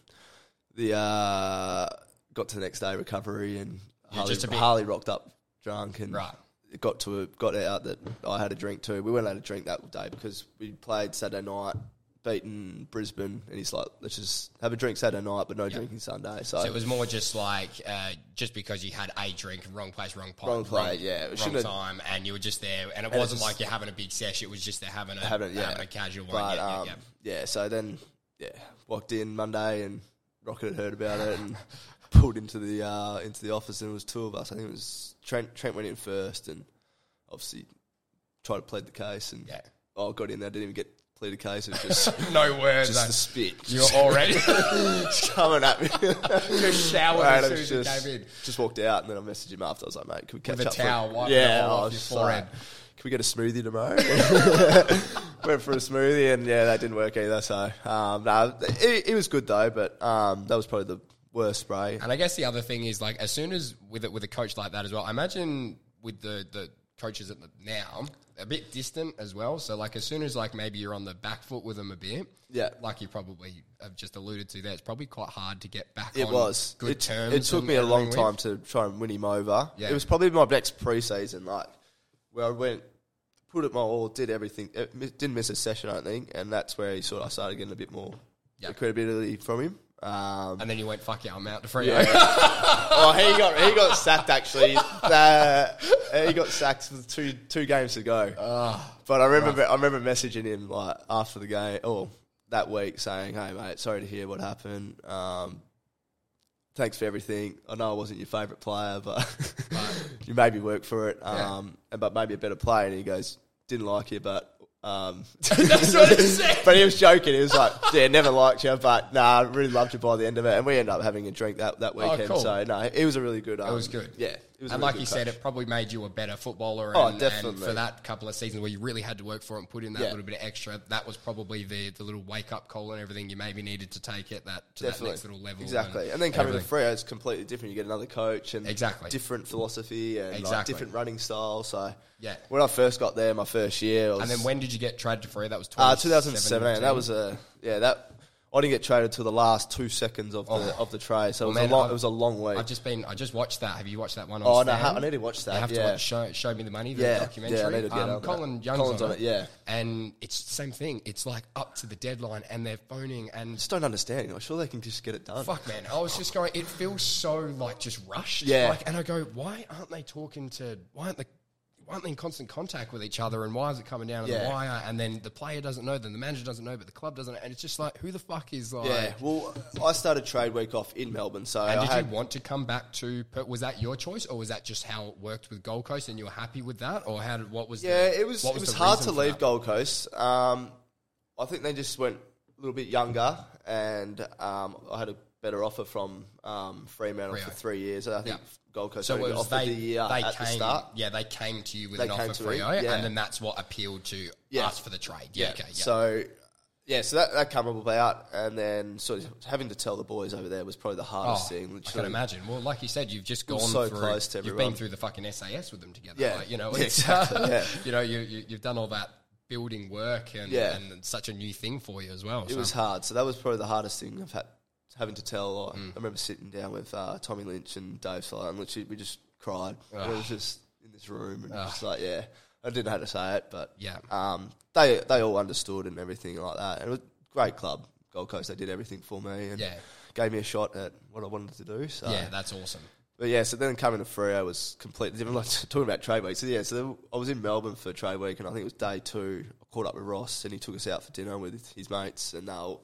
the uh, got to the next day recovery, and Harley, just a bit- Harley rocked up drunk, and Right. it got to a, got out that I had a drink too. We weren't allowed to drink that day because we played Saturday night, beaten Brisbane, and he's like, let's just have a drink Saturday night, but no drinking Sunday. So, So it was more just like uh, just because you had a drink, wrong place, wrong pot, Wrong play, yeah. Wrong shouldn't have- time, and you were just there, and it it wasn't like you're having a big sesh. It was just they're having a having, yeah, having a casual one. Yeah, um, yeah, yeah, So then, yeah, walked in Monday and Rocket had heard about it and pulled into the uh, into the office, and it was two of us. I think it was Trent. Trent went in first, and obviously tried to plead the case, and Yeah. oh, got in there, didn't even get complete a case of just No words. just the spit. You're already coming at me. just showered as soon as you just, came in. just walked out and then I messaged him after. I was like, mate, can we catch With a up? for towel, it yeah, off was your forehead. like, can we get a smoothie tomorrow? Went for a smoothie and yeah, that didn't work either. So um, no, it, it was good though, but um, that was probably the worst spray. And I guess the other thing is like as soon as with it with a coach like that as well. I imagine with the the coaches at the now a bit distant as well. So like as soon as like maybe you're on the back foot with them a bit, Yeah. like you probably have just alluded to there, it's probably quite hard to get back. It on was. good it, terms. It took me a long time with. to try and win him over. Yeah. It was probably my next preseason, like where I went, put it my all, did everything, it, didn't miss a session, I think, and that's where he sort of I started getting a bit more Yeah. credibility from him. Um, And then you went, fuck yeah, I'm out to Freo. yeah. oh, he got he got sacked actually. Uh, he got sacked with two two games to go. But I remember I remember messaging him like after the game or that week saying, "Hey mate, sorry to hear what happened. Um, thanks for everything. I know I wasn't your favourite player, but you made me work for it. Um, and but maybe a better player." And he goes, "Didn't like you, but." Um, That's what said. but he was joking. He was like, "Yeah, never liked you, but nah, I really loved you by the end of it." And we ended up having a drink that, that weekend. Oh, cool. So no, it was a really good. Um, It was good. Yeah, it and really like you said, it probably made you a better footballer. Oh, and, definitely. And for that couple of seasons where you really had to work for it and put in that Yeah. little bit of extra, that was probably the, the little wake up call and everything you maybe needed to take it that to that next little level. Exactly. And, then coming to everything. Freo is completely different. You get another coach and Exactly. different philosophy and like, different running style. So Yeah. when I first got there, my first year, was, And then when did you get traded to Freo? That was uh, 2017. 2017. That was a yeah that. I didn't get traded till the last two seconds of the of the trade, so it was Oh. Man, a long. I've- it was a long week. I've just been. I just watched that. Have you watched that one? On Oh, no, I need to watch that, You have yeah. to watch show, show me the money. The Yeah, documentary. yeah, I need to get um, on that. Colin Young's Colin's on, it, yeah. And it's the same thing. It's like up to the deadline, and they're phoning and just don't understand. I'm sure they can just get it done. Fuck, man. I was just going, it feels so like just rushed. Yeah. Like, and I go, why aren't they talking to, why aren't why aren't they in constant contact with each other? And why is it coming down to the wire? And then the player doesn't know, then the manager doesn't know, but the club doesn't know. And it's just like, who the fuck is like. Yeah. Well, I started trade week off in Melbourne, so And I did had, you want to come back to? Was that your choice, or was that just how it worked with Gold Coast, and you were happy with that, or how did what was? Yeah, the, it was. what It was the hard reason to for leave that? Gold Coast. Um, I think they just went a little bit younger, and um, I had a better offer from um, Fremantle for three years. I think Yeah. Gold Coast So it was they, the they came, the start. yeah, they came to you with They an offer for Freo, yeah. and then that's what appealed to Yeah. us for the trade. Yeah, okay, yeah. So yeah, so that, that came about, and then sort of having to tell the boys over there was probably the hardest Oh, thing. I can imagine. Well, like you said, you've just gone so through. close to you've been through the fucking SAS with them together. Yeah. like, you know, Yeah, exactly, yeah. you know, you, you you've done all that building work and, Yeah. and such a new thing for you as well. It so. was hard. So that was probably the hardest thing I've had having to tell. Mm. I remember sitting down with uh, Tommy Lynch and Dave Sly, and literally we just cried. It was just in this room, and just like yeah, I didn't know how to say it, but Yeah. um, they they all understood and everything like that. And it was a great club, Gold Coast. They did everything for me and Yeah. gave me a shot at what I wanted to do. So yeah, that's awesome. But yeah, so then coming to Freo was completely different. Like talking about trade week. So yeah, so then I was in Melbourne for trade week, and I think it was day two. I caught up with Ross, and he took us out for dinner with his mates, and they were, I think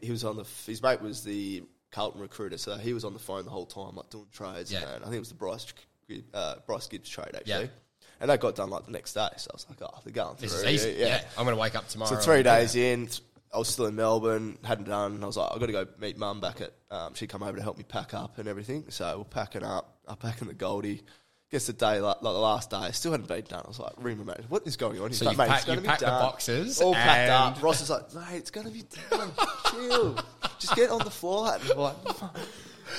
he was on the. His mate was the Carlton recruiter, so he was on the phone the whole time, like doing trades. Yeah. And I think it was the Bryce uh, Bryce Gibbs trade actually. Yeah. And that got done like the next day, so I was like, oh, they're going through. This is easy. Yeah. I'm going to wake up tomorrow. So three days in, I was still in Melbourne, hadn't done. And I was like, I've got to go meet mum back at. Um, she come over to help me pack up and everything. So we're packing up. I'm packing the Goldie. Guess the day, like, like the last day, it still hadn't been done. I was like, my mate, what is going on? He's So like, you mate, pack- it's going to be pack the done. boxes all packed and- up. Ross is like, mate, it's going to be done. Chill, just get on the flight. And I'm like,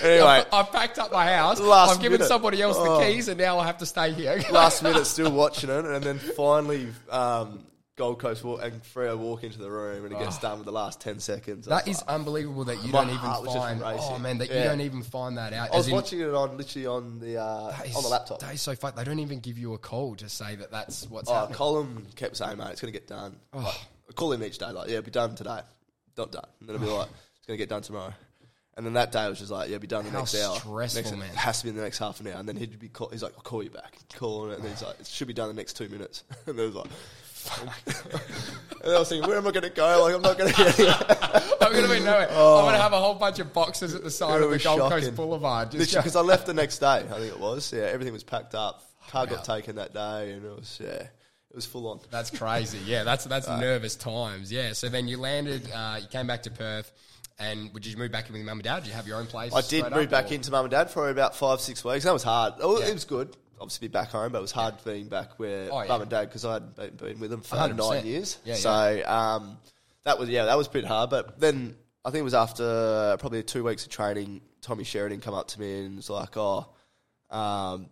anyway, I've, I've packed up my house. Last I've given minute. somebody else Oh. the keys, and now I have to stay here. last minute still watching it, and then finally um, Gold Coast walk, and Freo walk into the room, and it gets done with the last ten seconds. I That was is like- unbelievable that you My don't even was just find. racing. Oh man, that you Yeah. don't even find that out. I was As in- watching it on literally on the uh, that is- on the laptop. That is so funny. They don't even give you a call to say that that's what's Oh, happening. Colin kept saying, "Mate, it's going to get done." Like, I call him each day, like, "Yeah, it'll be done today." Not done. And then it'll be like, "It's going to get done tomorrow." And then that day I was just like, "Yeah, it'll be done the How next hour." stressful, next, man. It has to be in the next half an hour. And then he'd be call, he's like, "I'll call you back." Calling it, and then he's like, "It should be done in the next two minutes." And then it was like. And I was thinking, where am I going to go? Like, I'm not going to get anywhere. I'm going to be nowhere. I'm going to have a whole bunch of boxes at the side Oh. Of the Gold Coast. Boulevard. Just because I left the next day, I think it was. Yeah, everything was packed up. Car got taken that day, and it was yeah, It was full on. That's crazy. Yeah, that's that's nervous times. Yeah. So then you landed. Uh, you came back to Perth, and would you move back in with mum and dad? Did you have your own place? I did move up, back or- into mum and dad for about five, six weeks. That was hard. Oh, Yeah. It was good. Obviously, be back home, but it was hard being back where Oh, yeah. mum and dad because I had been, been with them for 100%. nine years. Yeah, so um, that was yeah, that was bit hard. But then I think it was after probably two weeks of training. Tommy Sheridan come up to me and was like, "Oh, um,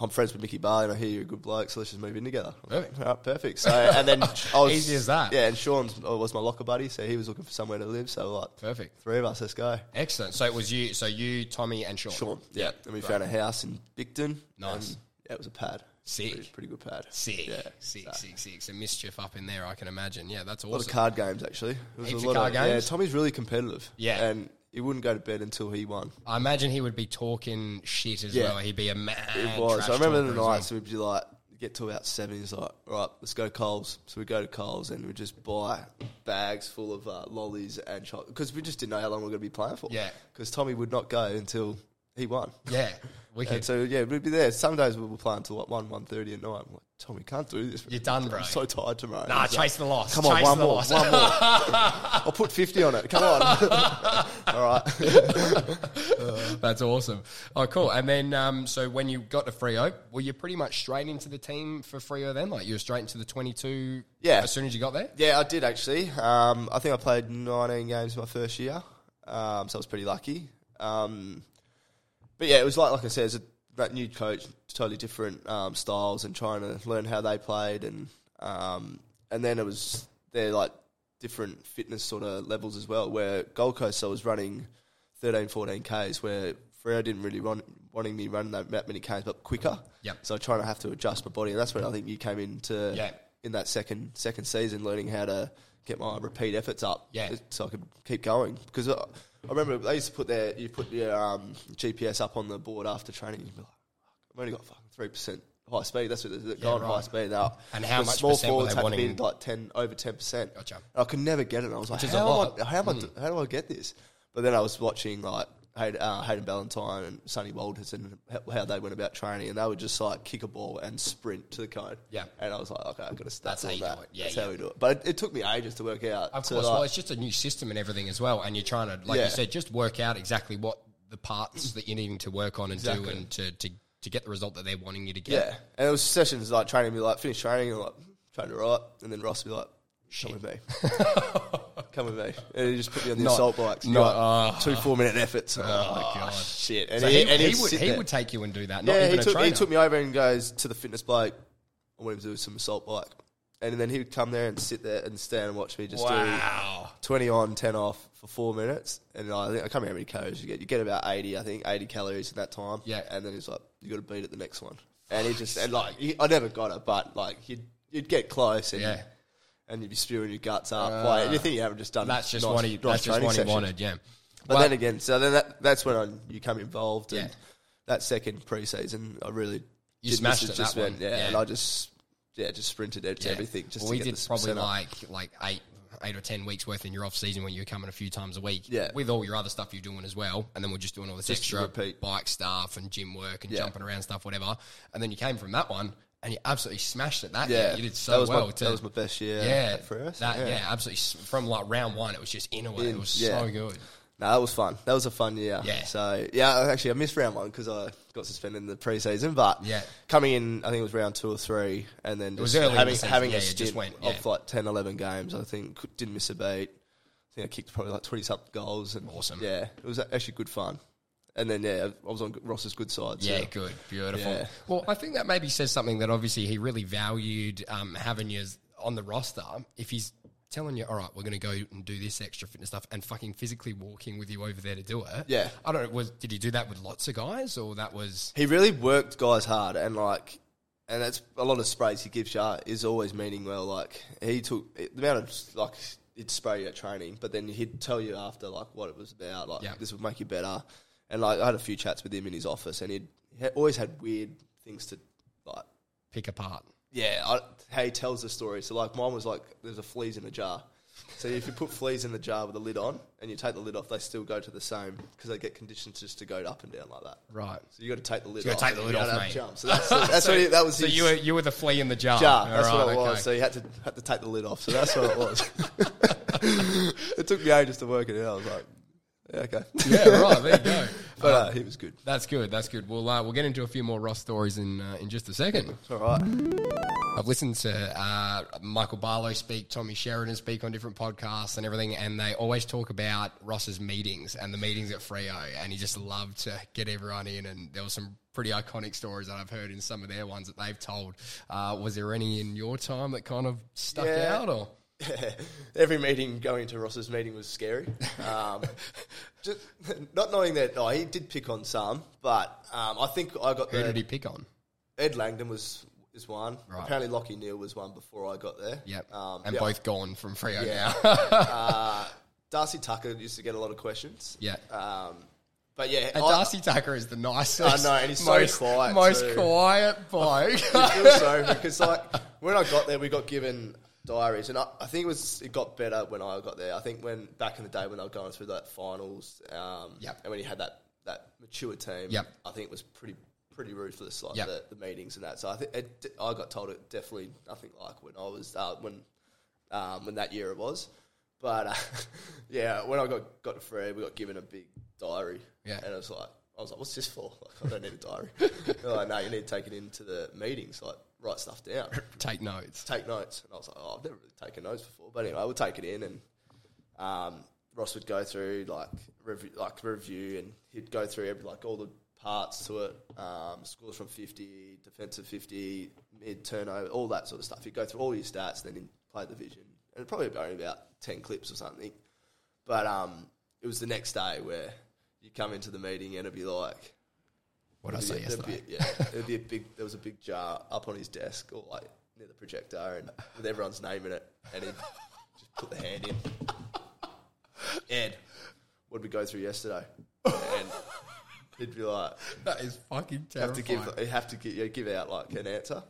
I'm friends with Mickey Barlow, and I hear you're a good bloke, so let's just move in together." Perfect. Right, perfect. So and then I was Easy as that. Yeah, and Sean was my locker buddy, so he was looking for somewhere to live. So like, Perfect. three of us, let's go. Excellent. So it was you. So you, Tommy, and Sean. Sean. Yeah. And we found a house in Bicton. Nice. Yeah, it was a pad. Sick. Pretty, pretty good pad. Sick, Yeah. sick, So, sick, sick. Some mischief up in there, I can imagine. Yeah, that's awesome. A lot of card games, actually. It was Heaps a of lot card games? Yeah, Tommy's really competitive. Yeah. And he wouldn't go to bed until he won. I imagine he would be talking shit as Yeah. well. He'd be a mad. It was. I remember the well. nights we'd be like, get to about seven. He's like, all right, let's go to Coles. So we go to Coles and we just buy bags full of uh, lollies and chocolate because we just didn't know how long we were going to be playing for. Yeah. Because Tommy would not go until he won. Yeah, wicked. And so yeah, we'd be there. Some days we were playing until like one, one thirty at night. I'm like, Tommy, can't do this. You're done, bro. I'm so tired tomorrow. Nah, He's like, chase the loss. Come on, Chase one the more, loss. one more. I'll put fifty on it. Come on. All right. That's awesome. Oh, cool. And then, um, so when you got to Freo, were you pretty much straight into the team for Freo then? Like you were straight into the 22 Yeah. as soon as you got there? Yeah, I did actually. Um, I think I played 19 games my first year, um, so I was pretty lucky. Um, but yeah, it was like like I said, it's a that new coach, totally different um, styles, and trying to learn how they played, and um, and then it was they're like different fitness sort of levels as well. Where Gold Coast, I was running 13, 14 k's, where Freo didn't really run, wanting me running that, that many k's, but quicker. Yep. So I trying to have to adjust my body, and that's when I think you came into Yeah. in that second second season, learning how to get my repeat efforts up, Yeah. so I could keep going. Because I, I remember they used to put their you put your um, GPS up on the board after training, you'd be like, I've only got fucking three percent high speed. That's what they're going right. high speed now. And how much small percent were forwards they had to be wanting? like ten over ten percent. Gotcha. I could never get it. And I was like, Which is a how. Am I, how, am I, how do I get this? But then I was watching like Hayden, uh, Hayden Ballantyne and Sonny Walters and how, they went about training, and they would just like kick a ball and sprint to the cone. Yeah. and I was like, okay, I've got to start That's how you that. do it. Yeah, That's yeah. how we do it. But it, it took me ages to work out. Of course. like- well, it's just a new system and everything as well. And you're trying to, like Yeah. you said, just work out exactly what the parts that you're needing to work on and do and to, to, to get the result that they're wanting you to get. Yeah, and it was sessions like training, be like finish training and like training to right, and then Ross would be like, "Come with me, come with me," and he just put me on the Not- assault bikes. not- oh. two four minute efforts. Oh, ah, God. shit! And So he, and he, sit he there. would take you and do that. Not yeah, even he a took trainer. he took me over and goes to the fitness bloke. I want him to do some assault bike, and then he would come there and sit there and stand and watch me just do 20 on, 10 off for four minutes. And I think, I can't remember how many calories you get. You get about 80, I think, 80 calories in that time. Yeah. And then he's like, you got to beat it the next one. And he just, and like, he, I never got it, but like, you'd, you'd get close and, Yeah. And you'd be spewing your guts up. like, ah. anything you haven't just done. That's just nice- what he. nice That's just what he session. wanted. Yeah. But Well- then again, so then that, that's when I, you come involved. And Yeah. that second preseason, I really You smashed it, Just that went, one. yeah, Yeah. And I just, yeah, just sprinted to Yeah. everything. Just Well, we get did probably up. like like eight eight or ten weeks worth in your off season when you were coming a few times a week. Yeah. With all your other stuff you're doing as well, and then we're just doing all this Just extra repeat. bike stuff and gym work and Yeah. jumping around stuff, whatever. And then you came from that one and you absolutely smashed it that Yeah, year. You did so that was well. My, to, that was my best year. yeah, for us. That, yeah. absolutely. From like round one, it was just in a way. It was yeah. so good. No, that was fun. That was a fun year. Yeah. So yeah, actually, I missed round one because I got suspended in the preseason. But Yeah. coming in, I think it was round two or three, and then just in having having Yeah, a stint went, of like 10, 11 games. I think didn't miss a beat. I think I kicked probably like twenty something goals. And Awesome. Yeah, it was actually good fun. And then yeah, I was on Ross's good side. Yeah, good, beautiful. Yeah. Well, I think that maybe says something that obviously he really valued um, having you on the roster. If he's telling you, all right, we're going to go and do this extra fitness stuff, and fucking physically walking with you over there to do it. Yeah. I don't know. Was did he do that with lots of guys, or that was He really worked guys hard, and like, and that's a lot of sprays he gives you is always meaning well. Like he took the amount of like he'd spray you at training, but then he'd tell you after like what it was about. Like Yeah. this would make you better. And like I had a few chats with him in his office, and he'd, he had- always had weird things to like. pick apart? Yeah, I, how he tells the story. So like mine was like there's a fleas in a jar. So if you put fleas in the jar with the lid on and you take the lid off, they still go to the same because they get conditions just to go up and down like that. Right. So you got to take the lid you off. gotta take the lid off, mate. Jump. So that's, that's what he, that was So his you were you were the flea in the jar. jar. That's All what right, it was. okay. So you had to had to take the lid off. So that's what it was. it took me ages to work it out. I was like, yeah, okay. yeah, right. There you go. But uh, he was good. That's good. That's good. We'll uh, we'll get into a few more Ross stories in uh, in just a second. It's all right. I've listened to uh, Michael Barlow speak, Tommy Sheridan speak on different podcasts and everything, and they always talk about Ross's meetings and the meetings at Freo, and he just loved to get everyone in. And there were some pretty iconic stories that I've heard in some of their ones that they've told. Uh, was there any in your time that kind of stuck Yeah. out, or Every meeting, going to Ross's meeting was scary. Um, just not knowing that, oh, he did pick on some, but um, I think I got who the did he pick on? Ed Langdon was is one. Right. Apparently, Lachie Neale was one before I got there. Yep, Um, and yeah. both gone from Freo Yeah. now. uh, Darcy Tucker used to get a lot of questions. yeah. Um, but yeah, and I- Darcy Tucker is the nicest. I know, and he's so most, quiet Most too. quiet bloke. I feel sorry because like when I got there, we got given diaries, and I, I think it was it got better when I got there. I think when back in the day when I was going through that finals, um, Yep. and when you had that that mature team, Yep. I think it was pretty pretty ruthless like Yep. the, the meetings and that. So I think it, I got told it definitely nothing like when I was uh, when um, when that year it was. But uh, yeah, when I got got to Freo, we got given a big diary, Yeah. and it was like. I was like, "What's this for? Like, I don't need a diary." Like, "No, you need to take it into the meetings, like write stuff down, Take notes. take notes." And I was like, "Oh, I've never really taken notes before." But anyway, we'll take it in, and um, Ross would go through like review, like review, and he'd go through every like all the parts to it, um, scores from fifty, defensive fifty, mid turnover, all that sort of stuff. He'd go through all your stats, then he'd play the vision, and it'd probably be only about ten clips or something. But um, it was the next day where you come into the meeting and it'd be like. What did I say yesterday? Be, yeah, there'd be a big. There was a big jar up on his desk, or like near the projector, and with everyone's name in it, and he'd just put the hand in. Ed, what did we go through yesterday? And he'd be like, That is fucking have to give, you have to give, you give out like an answer,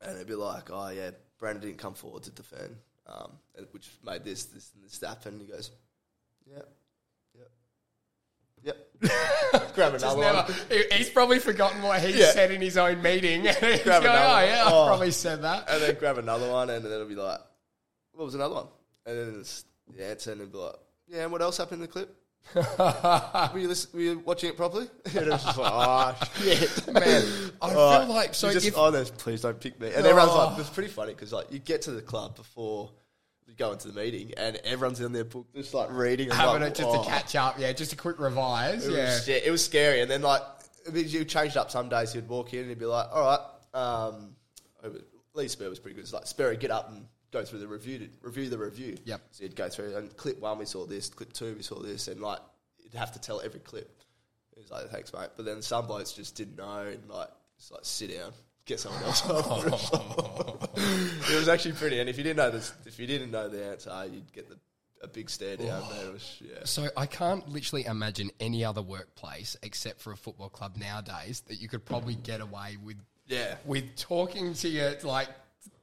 and it'd be like, oh yeah, Brandon didn't come forward to defend, um, which made this, this, and this happen. He goes, yeah, yep, yep. Grab Just another never- one. he's probably forgotten what he Yeah. said in his own meeting. he's going, Grab oh, another yeah, one. I Oh. probably said that. and then grab another one, and then it'll be like, what was another one? And then it's the answer, and it'll be like, yeah, and what else happened in the clip? were, you listen, were you watching it properly? and it was just like, oh, shit. Man, I Oh, feel like, so you just, if, oh, no, please don't pick me. And everyone's Oh. like, it's pretty funny because like you get to the club before you go into the meeting, and everyone's in their book just like reading, and having like, it just oh. to catch up, yeah, just a quick revise, It yeah. was, yeah, it was scary. And then like you changed up some days. You'd walk in and he'd be like, "All right, um, Lee Spurr was pretty good. It's like Sperry, get up and go through the review, review the review." Yep. So you'd go through and clip one, we saw this. Clip two, we saw this, and like you'd have to tell every clip. He was like, "Thanks, mate." But then some blokes just didn't know and like just like sit down. Get someone else up. it was actually pretty, and if you didn't know this, if you didn't know the answer, you'd get the, a big stare down. Oh. It was yeah. So I can't literally imagine any other workplace except for a football club nowadays that you could probably mm. get away with Yeah. with talking to your like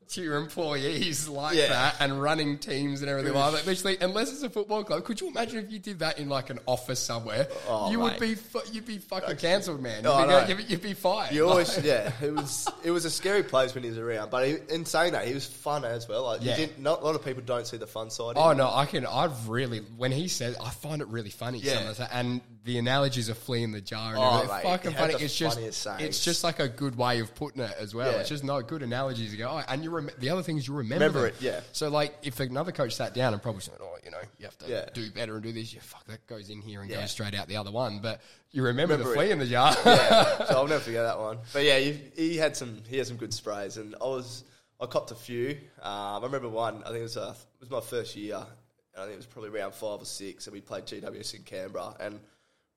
to your employees like Yeah. that and running teams and everything like that. Literally, unless it's a football club, could you imagine if you did that in like an office somewhere? Oh, you would be fu- you'd be fucking cancelled, man. You'd, Oh, be, I you'd, be- you'd be fired. You Like- always, yeah. It was it was a scary place when he was around, but he, in saying that, he was fun as well. Like, Yeah. you didn't, not a lot of people don't see the fun side. Oh no, I can. I've really when he says, I find it really funny. Yeah. Some of the, and the analogies of flea in the jar and Oh, mate, fucking funny. It's just, sayings. it's just like a good way of putting it as well. Yeah. It's just no good analogies. You go, oh, and you rem- the other thing is you remember, Remember them. it, yeah. So like, if another coach sat down and probably said, oh, you know, you have to Yeah. do better and do this. You fuck that goes in here and Yeah. goes straight out the other one. But you remember, Remember the flea in the jar. yeah, so I'll never forget that one. But yeah, he, he had some he had some good sprays, and I was I copped a few. Um, I remember one. I think it was uh it was my first year. And I think it was probably round five or six, and we played GWS in Canberra, and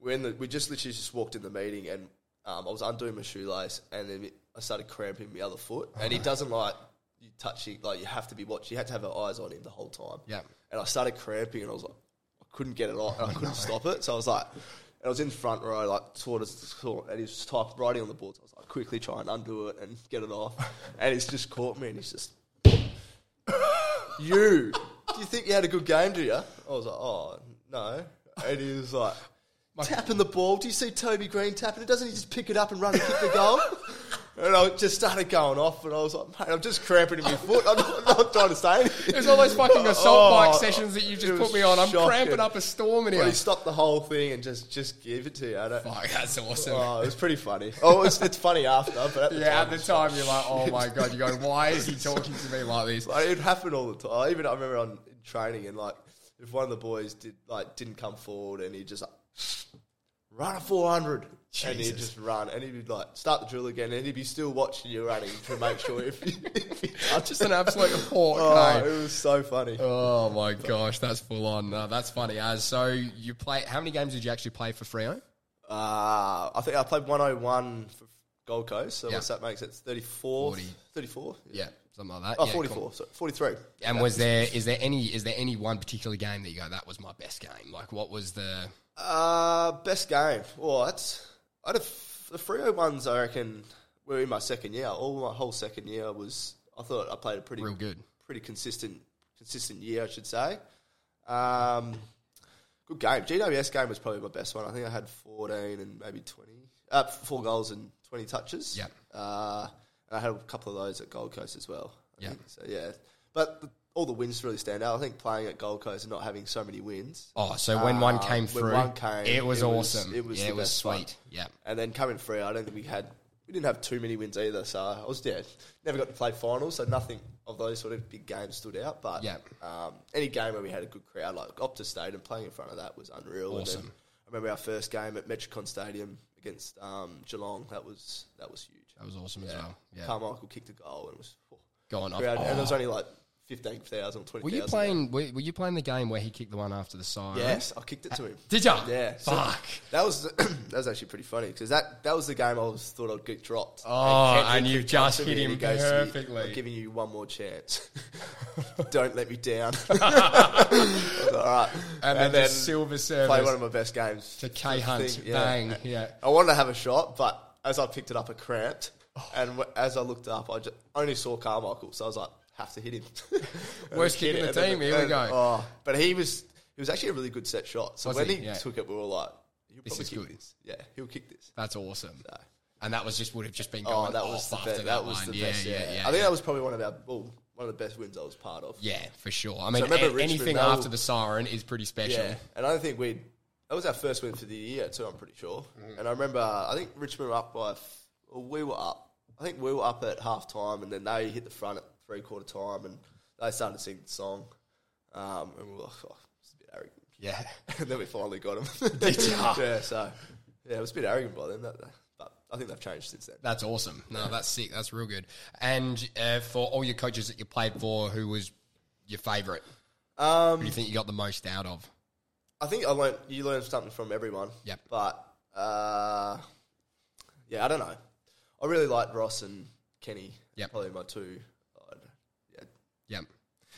we're in the, we just literally just walked in the meeting, and um, I was undoing my shoelace, and then I started cramping my other foot, and he doesn't like you touch it, like you have to be watching. You had to have her eyes on him the whole time. Yeah. and I started cramping, and I was like, I couldn't get it off, and I couldn't stop it, so I was like. And I was in front row, like sort of, sort of and he's type writing on the board. So I was like, quickly try and undo it and get it off. And he's just caught me, and he's just, you, do you think you had a good game, do you? I was like, oh, no. And he was like, tapping the ball. Do you see Toby Greene tapping it? Doesn't he just pick it up and run and kick the goal? And I just started going off, and I was like, mate, I'm just cramping in my foot. I'm not, not trying to say anything. It was all those fucking assault bike oh, sessions that you just put me on. I'm shocking. cramping up a storm in here. Well, he stopped the whole thing and just just give it to you. I don't, Fuck, that's awesome. Oh, it was pretty funny. Oh, it's, it's funny after, but at yeah, time, at the time you're like, oh my god, you're going, why is he talking to me like this? Like, it happened all the time. Even I remember on training and like if one of the boys did like didn't come forward and he just like, run a 400 Jesus. and he'd just run, and he'd be like, start the drill again, and he'd be still watching you running to make sure if you, if just an absolute pork. Oh, it was so funny. Oh my gosh, that's full on. No, that's funny. As so, you play. How many games did you actually play for Freo? Uh, I think I played 101 for Gold Coast, so Yeah. that makes it 34, Forty. 34, Yeah, something like that. oh, Yeah, 44, cool. sorry, 43. And was there is there any is there any one particular game that you go that was my best game? Like what was the Uh, best game. Well, I had a f- the Freo ones. I reckon were in my second year. All my whole second year was. I thought I played a pretty Real good. pretty consistent consistent year, I should say. Um, good game. GWS game was probably my best one. I think I had fourteen and maybe twenty, uh, four goals and twenty touches. Yep. Uh, and I had a couple of those at Gold Coast as well. Think. So yeah, but the, all the wins really stand out. I think playing at Gold Coast and not having so many wins. Oh, so when one Uh, came when through, one came, it was it was- awesome. it was yeah, it was sweet. Yeah, And then coming free, I don't think we had we didn't have too many wins either. So I was yeah, never got to play finals, so nothing of those sort of big games stood out. But Yeah. um, any game where we had a good crowd, like Optus Stadium, playing in front of that was unreal. And Awesome. then I remember our first game at Metricon Stadium against um, Geelong. That was that was huge. that was awesome as well. Yeah, Carmichael kicked a goal and it was oh, going off. crowd, and it was Oh. only like fifteen thousand, twenty Were you playing? Were, were you playing the game where he kicked the one after the siren? Yes, I kicked it to him. Did you? Yeah. so Fuck. that was that was actually pretty funny because that, that was the game I was thought I'd get dropped. Oh, Henry and you've just hit him goes perfectly. I'm giving you one more chance. Don't let me down. Like, All right. And, then, just silver service play one of my best games to K Hunt. Yeah. Bang. Yeah. I wanted to have a shot, but as I picked it up, it cramped. And as I looked up, I just only saw Carmichael, so I was like, have to hit him. Worst kick in the team, here we go. Oh, but he was he was actually a really good set shot. So Was when he? he, Yeah. took it, we were like, he'll This probably is kick good. this. Yeah, he'll kick this. That's awesome. So, And that was just would have just been oh, going that was the after best. that, That was one. the yeah, best. yeah, Yeah, yeah. I think that was probably one of our well, one of the best wins I was part of. Yeah, for sure. I mean, remember a- Richmond, anything they were- after the siren is pretty special. Yeah, and I don't think we that was our first win for the year too. I'm pretty sure. Mm-hmm. And I remember I think Richmond were up by f- or we were up. I think we were up at half time, and then they hit the front at three quarter time, and they started to sing the song. Um, and we were like, oh, it's a bit arrogant. Yeah. and then we finally got them. yeah, so yeah, it was a bit arrogant by then, that, but I think they've changed since then. That's awesome. No, that's sick. That's real good. And uh, for all your coaches that you played for, who was your favourite? Um, Who do you think you got the most out of? I think I learned you learn something from everyone. Yep. But uh, yeah, I don't know. I really liked Ross and Kenny. Yep. Probably my two. Yeah.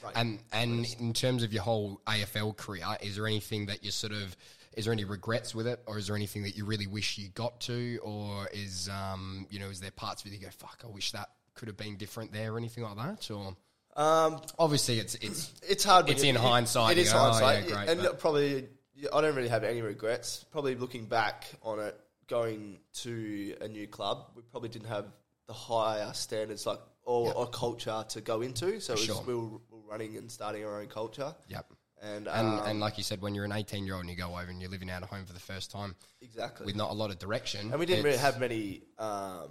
Right. And and in terms of your whole AFL career, is there anything that you sort of is there any regrets with it, or is there anything that you really wish you got to, or is um you know is there parts of it you go fuck I wish that could have been different there or anything like that, or Um, obviously it's it's it's hard. It's in it- hindsight, It is oh, hindsight, yeah, great, and but- probably I don't really have any regrets. Probably looking back on it, going to a new club, we probably didn't have the higher standards like or, a culture to go into. So it was, we, were, we were running and starting our own culture. yep. And And, um, and like you said, when you're an 18 year old and you go over and you're living out of home for the first time exactly with not a lot of direction, And we didn't really have many um,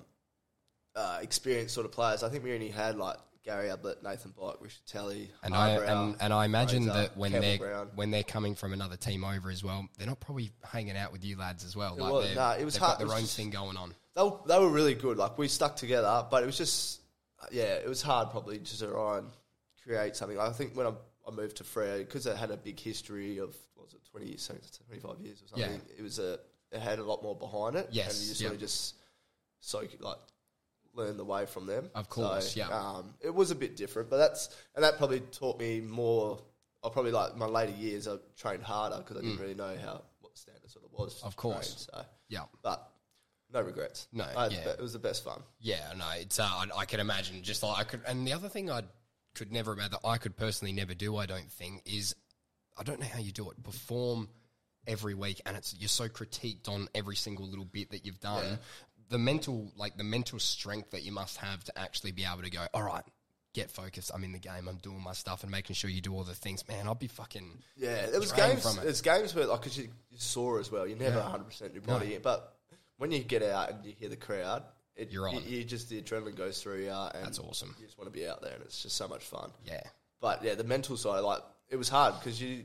uh, experienced sort of players. I think we only had like Gary Ablett, Nathan Bock, Richard Telly, And I and, and I imagine that when Campbell they're Brown. when they're coming from another team over as well, they're not probably hanging out with you lads as well. It like was- nah, it was hard- got their was own just- thing going on. they, were, they were really good. Like we stuck together, but it was just yeah, it was hard probably to try and create something. I think when I, I moved to Freo because it had a big history of what was it 20 years, 25 years or something. Yeah. It was a it had a lot more behind it. Yes, and you sort yeah. of just soak like learn the way from them. Of course, So, yeah. Um, it was a bit different, but that's and that probably taught me more. I probably like my later years. I trained harder because I didn't really know how what the standard sort of was. Mm. Of course. train, so Yeah. but no regrets. No, I yeah. it was the best fun. Yeah, no, it's uh, I, I can imagine just like I could. And the other thing I'd could never that I could personally never do. I don't think is I don't know how you do it. Perform every week, and it's you're so critiqued on every single little bit that you've done. The mental, like the mental strength that you must have to actually be able to go. All right, get focused. I'm in the game. I'm doing my stuff and making sure you do all the things. Man, I'd be fucking Yeah, It was games. from it. There's games where like 'cause you, you saw as well. You're never 100 percent your body, but when you get out and you hear the crowd, it, You're on. You, you just the adrenaline goes through you. And That's awesome. You just want to be out there, and it's just so much fun. yeah. But yeah, the mental side, like it was hard because you.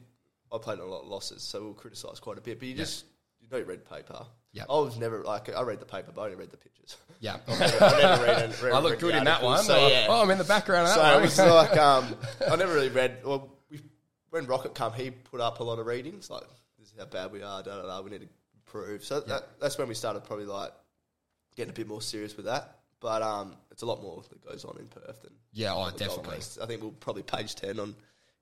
I played in a lot of losses, so we'll criticise quite a bit. But you just you know you read paper. Yep. I was never like I read the paper, but I only read the pictures. Yeah. I never read, read I look read good the in that articles, one. So, Oh, yeah. Oh, I'm in the background of So it was like um, I never really read. Well, we, when Rocket come, he put up a lot of readings like this is how bad we are. Da da da. We need to improve. So that, that's when we started probably like getting a bit more serious with that. But um, it's a lot more that goes on in Perth than Yeah, oh, on the Gold definitely. I think we'll probably page ten on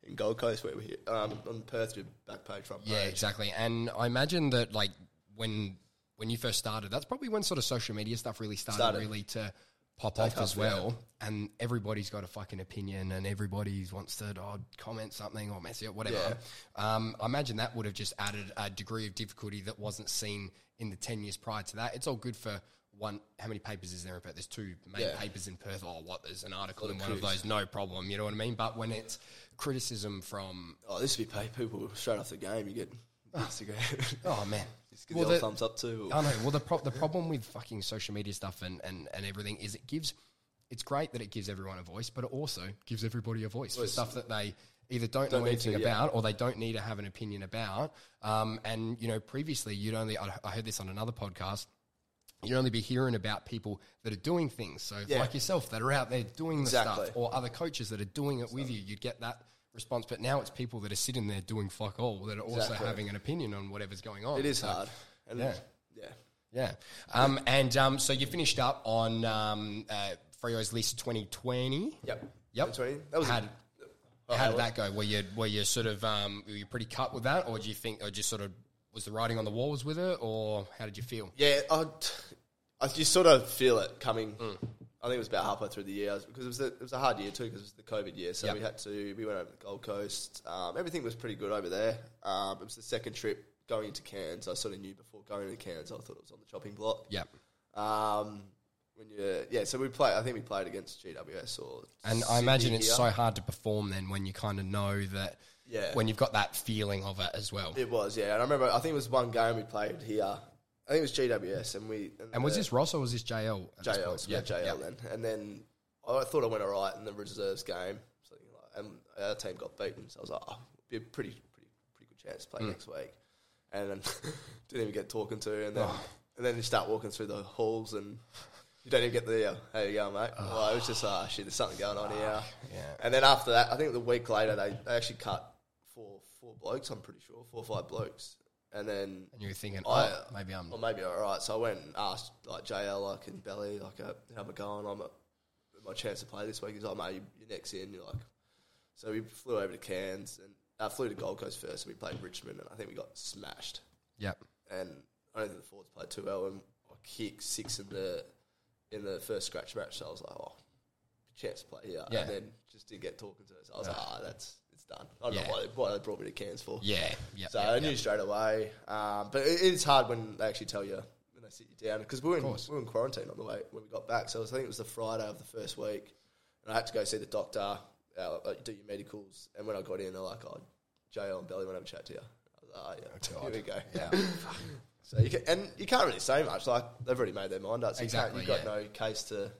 in Gold Coast where we're um, on Perth your back page front page. Yeah, exactly. And I imagine that like when when you first started, that's probably when sort of social media stuff really started, Started. really to pop off as well. And everybody's got a fucking opinion, and everybody wants to oh, comment something or mess it up, whatever. Um, I imagine that would have just added a degree of difficulty that wasn't seen in the ten years prior to that. It's all good for. One, how many papers is there in Perth? There's two main Yeah. papers in Perth. Oh, what? There's an article in one of those, no problem. You know what I mean? But when it's criticism from, Oh, this would be paid people straight off the game. You get Instagram. oh man, Just give Well, the the- thumbs up too. I know. Well, the pro- the problem with fucking social media stuff and, and, and everything is it gives. It's great that it gives everyone a voice, but it also gives everybody a voice for stuff that they either don't, Don't know anything to, yeah. about or they don't need to have an opinion about. Um, and you know, previously you'd only I heard this on another podcast. You'd only be hearing about people that are doing things. So, Yeah. like yourself, that are out there doing the Exactly. stuff, or other coaches that are doing it with you. You'd get that response. But now it's people that are sitting there doing fuck all that are also Exactly. having an opinion on whatever's going on. It is So- hard. And Yeah. yeah. yeah. Um, and um, so you finished up on um, uh, Freo's list 2020. Yep. Yep. 2020. That was a- how did, Oh, how did how- that go? Were you were you sort of um, were you pretty cut with that, or do you think, or just sort of was the writing on the walls with it, or how did you feel? Yeah, I, I just sort of feel it coming. Mm. I think it was about halfway through the year because it was a, it was a hard year too because it was the COVID year. So Yep. we had to we went over to the Gold Coast. Um, everything was pretty good over there. Um, it was the second trip going into Cairns. I sort of knew before going into Cairns. I thought it was on the chopping block. Yeah. Um, when you yeah, so we played. I think we played against GWS or And I imagine it's here. so hard to perform then when you kind of know that. Yeah. When you've got that feeling of it as well. It was yeah, and I remember I think it was one game we played here. I think it was GWS, and we and was the- this Ross or was this JL? at this JL, point? yeah, JL then. And then I thought I went all right in the reserves game, so, like, and our team got beaten. So I was like, oh, be a pretty, pretty, pretty good chance to play next week. And then didn't even get talking to, and then Oh. and then you start walking through the halls, and you don't even get the uh, how you going, mate? Well, it was just ah shit, there's something going on here. yeah. And then after that, I think the week later they, they actually cut four four blokes. I'm pretty sure four or five blokes. And then And you were thinking, I- oh, maybe I'm. well, maybe all right. So I went and asked like JL, like and Belly, like, uh, how am I going? I'm a, my chance to play this week. He's like, mate, you- you're next in. You're like, so we flew over to Cairns and I flew to Gold Coast first. And we played Richmond, and I think we got smashed. Yep. And I don't think the forwards played too well. And I kicked six in the in the first scratch match. So I was like, oh, chance to play here. Yeah. And then just didn't get talking to us. I was like, ah, that's it's done. I don't Yeah. know why they, why they brought me to Cairns for. Yeah. Yeah. So I knew straight away. Um, but it, it's hard when they actually tell you when they sit you down because we were in we were in quarantine on the way when we got back. So I think it was the Friday of the first week, and I had to go see the doctor, uh, like, do your medicals. And when I got in, they're like, "Oh, JL and Belly want to have a chat to you." I was like, "Oh yeah, here we go." Yeah. So you can, and you can't really say much. Like they've already made their mind up. So Exactly, You you've got yeah. no case to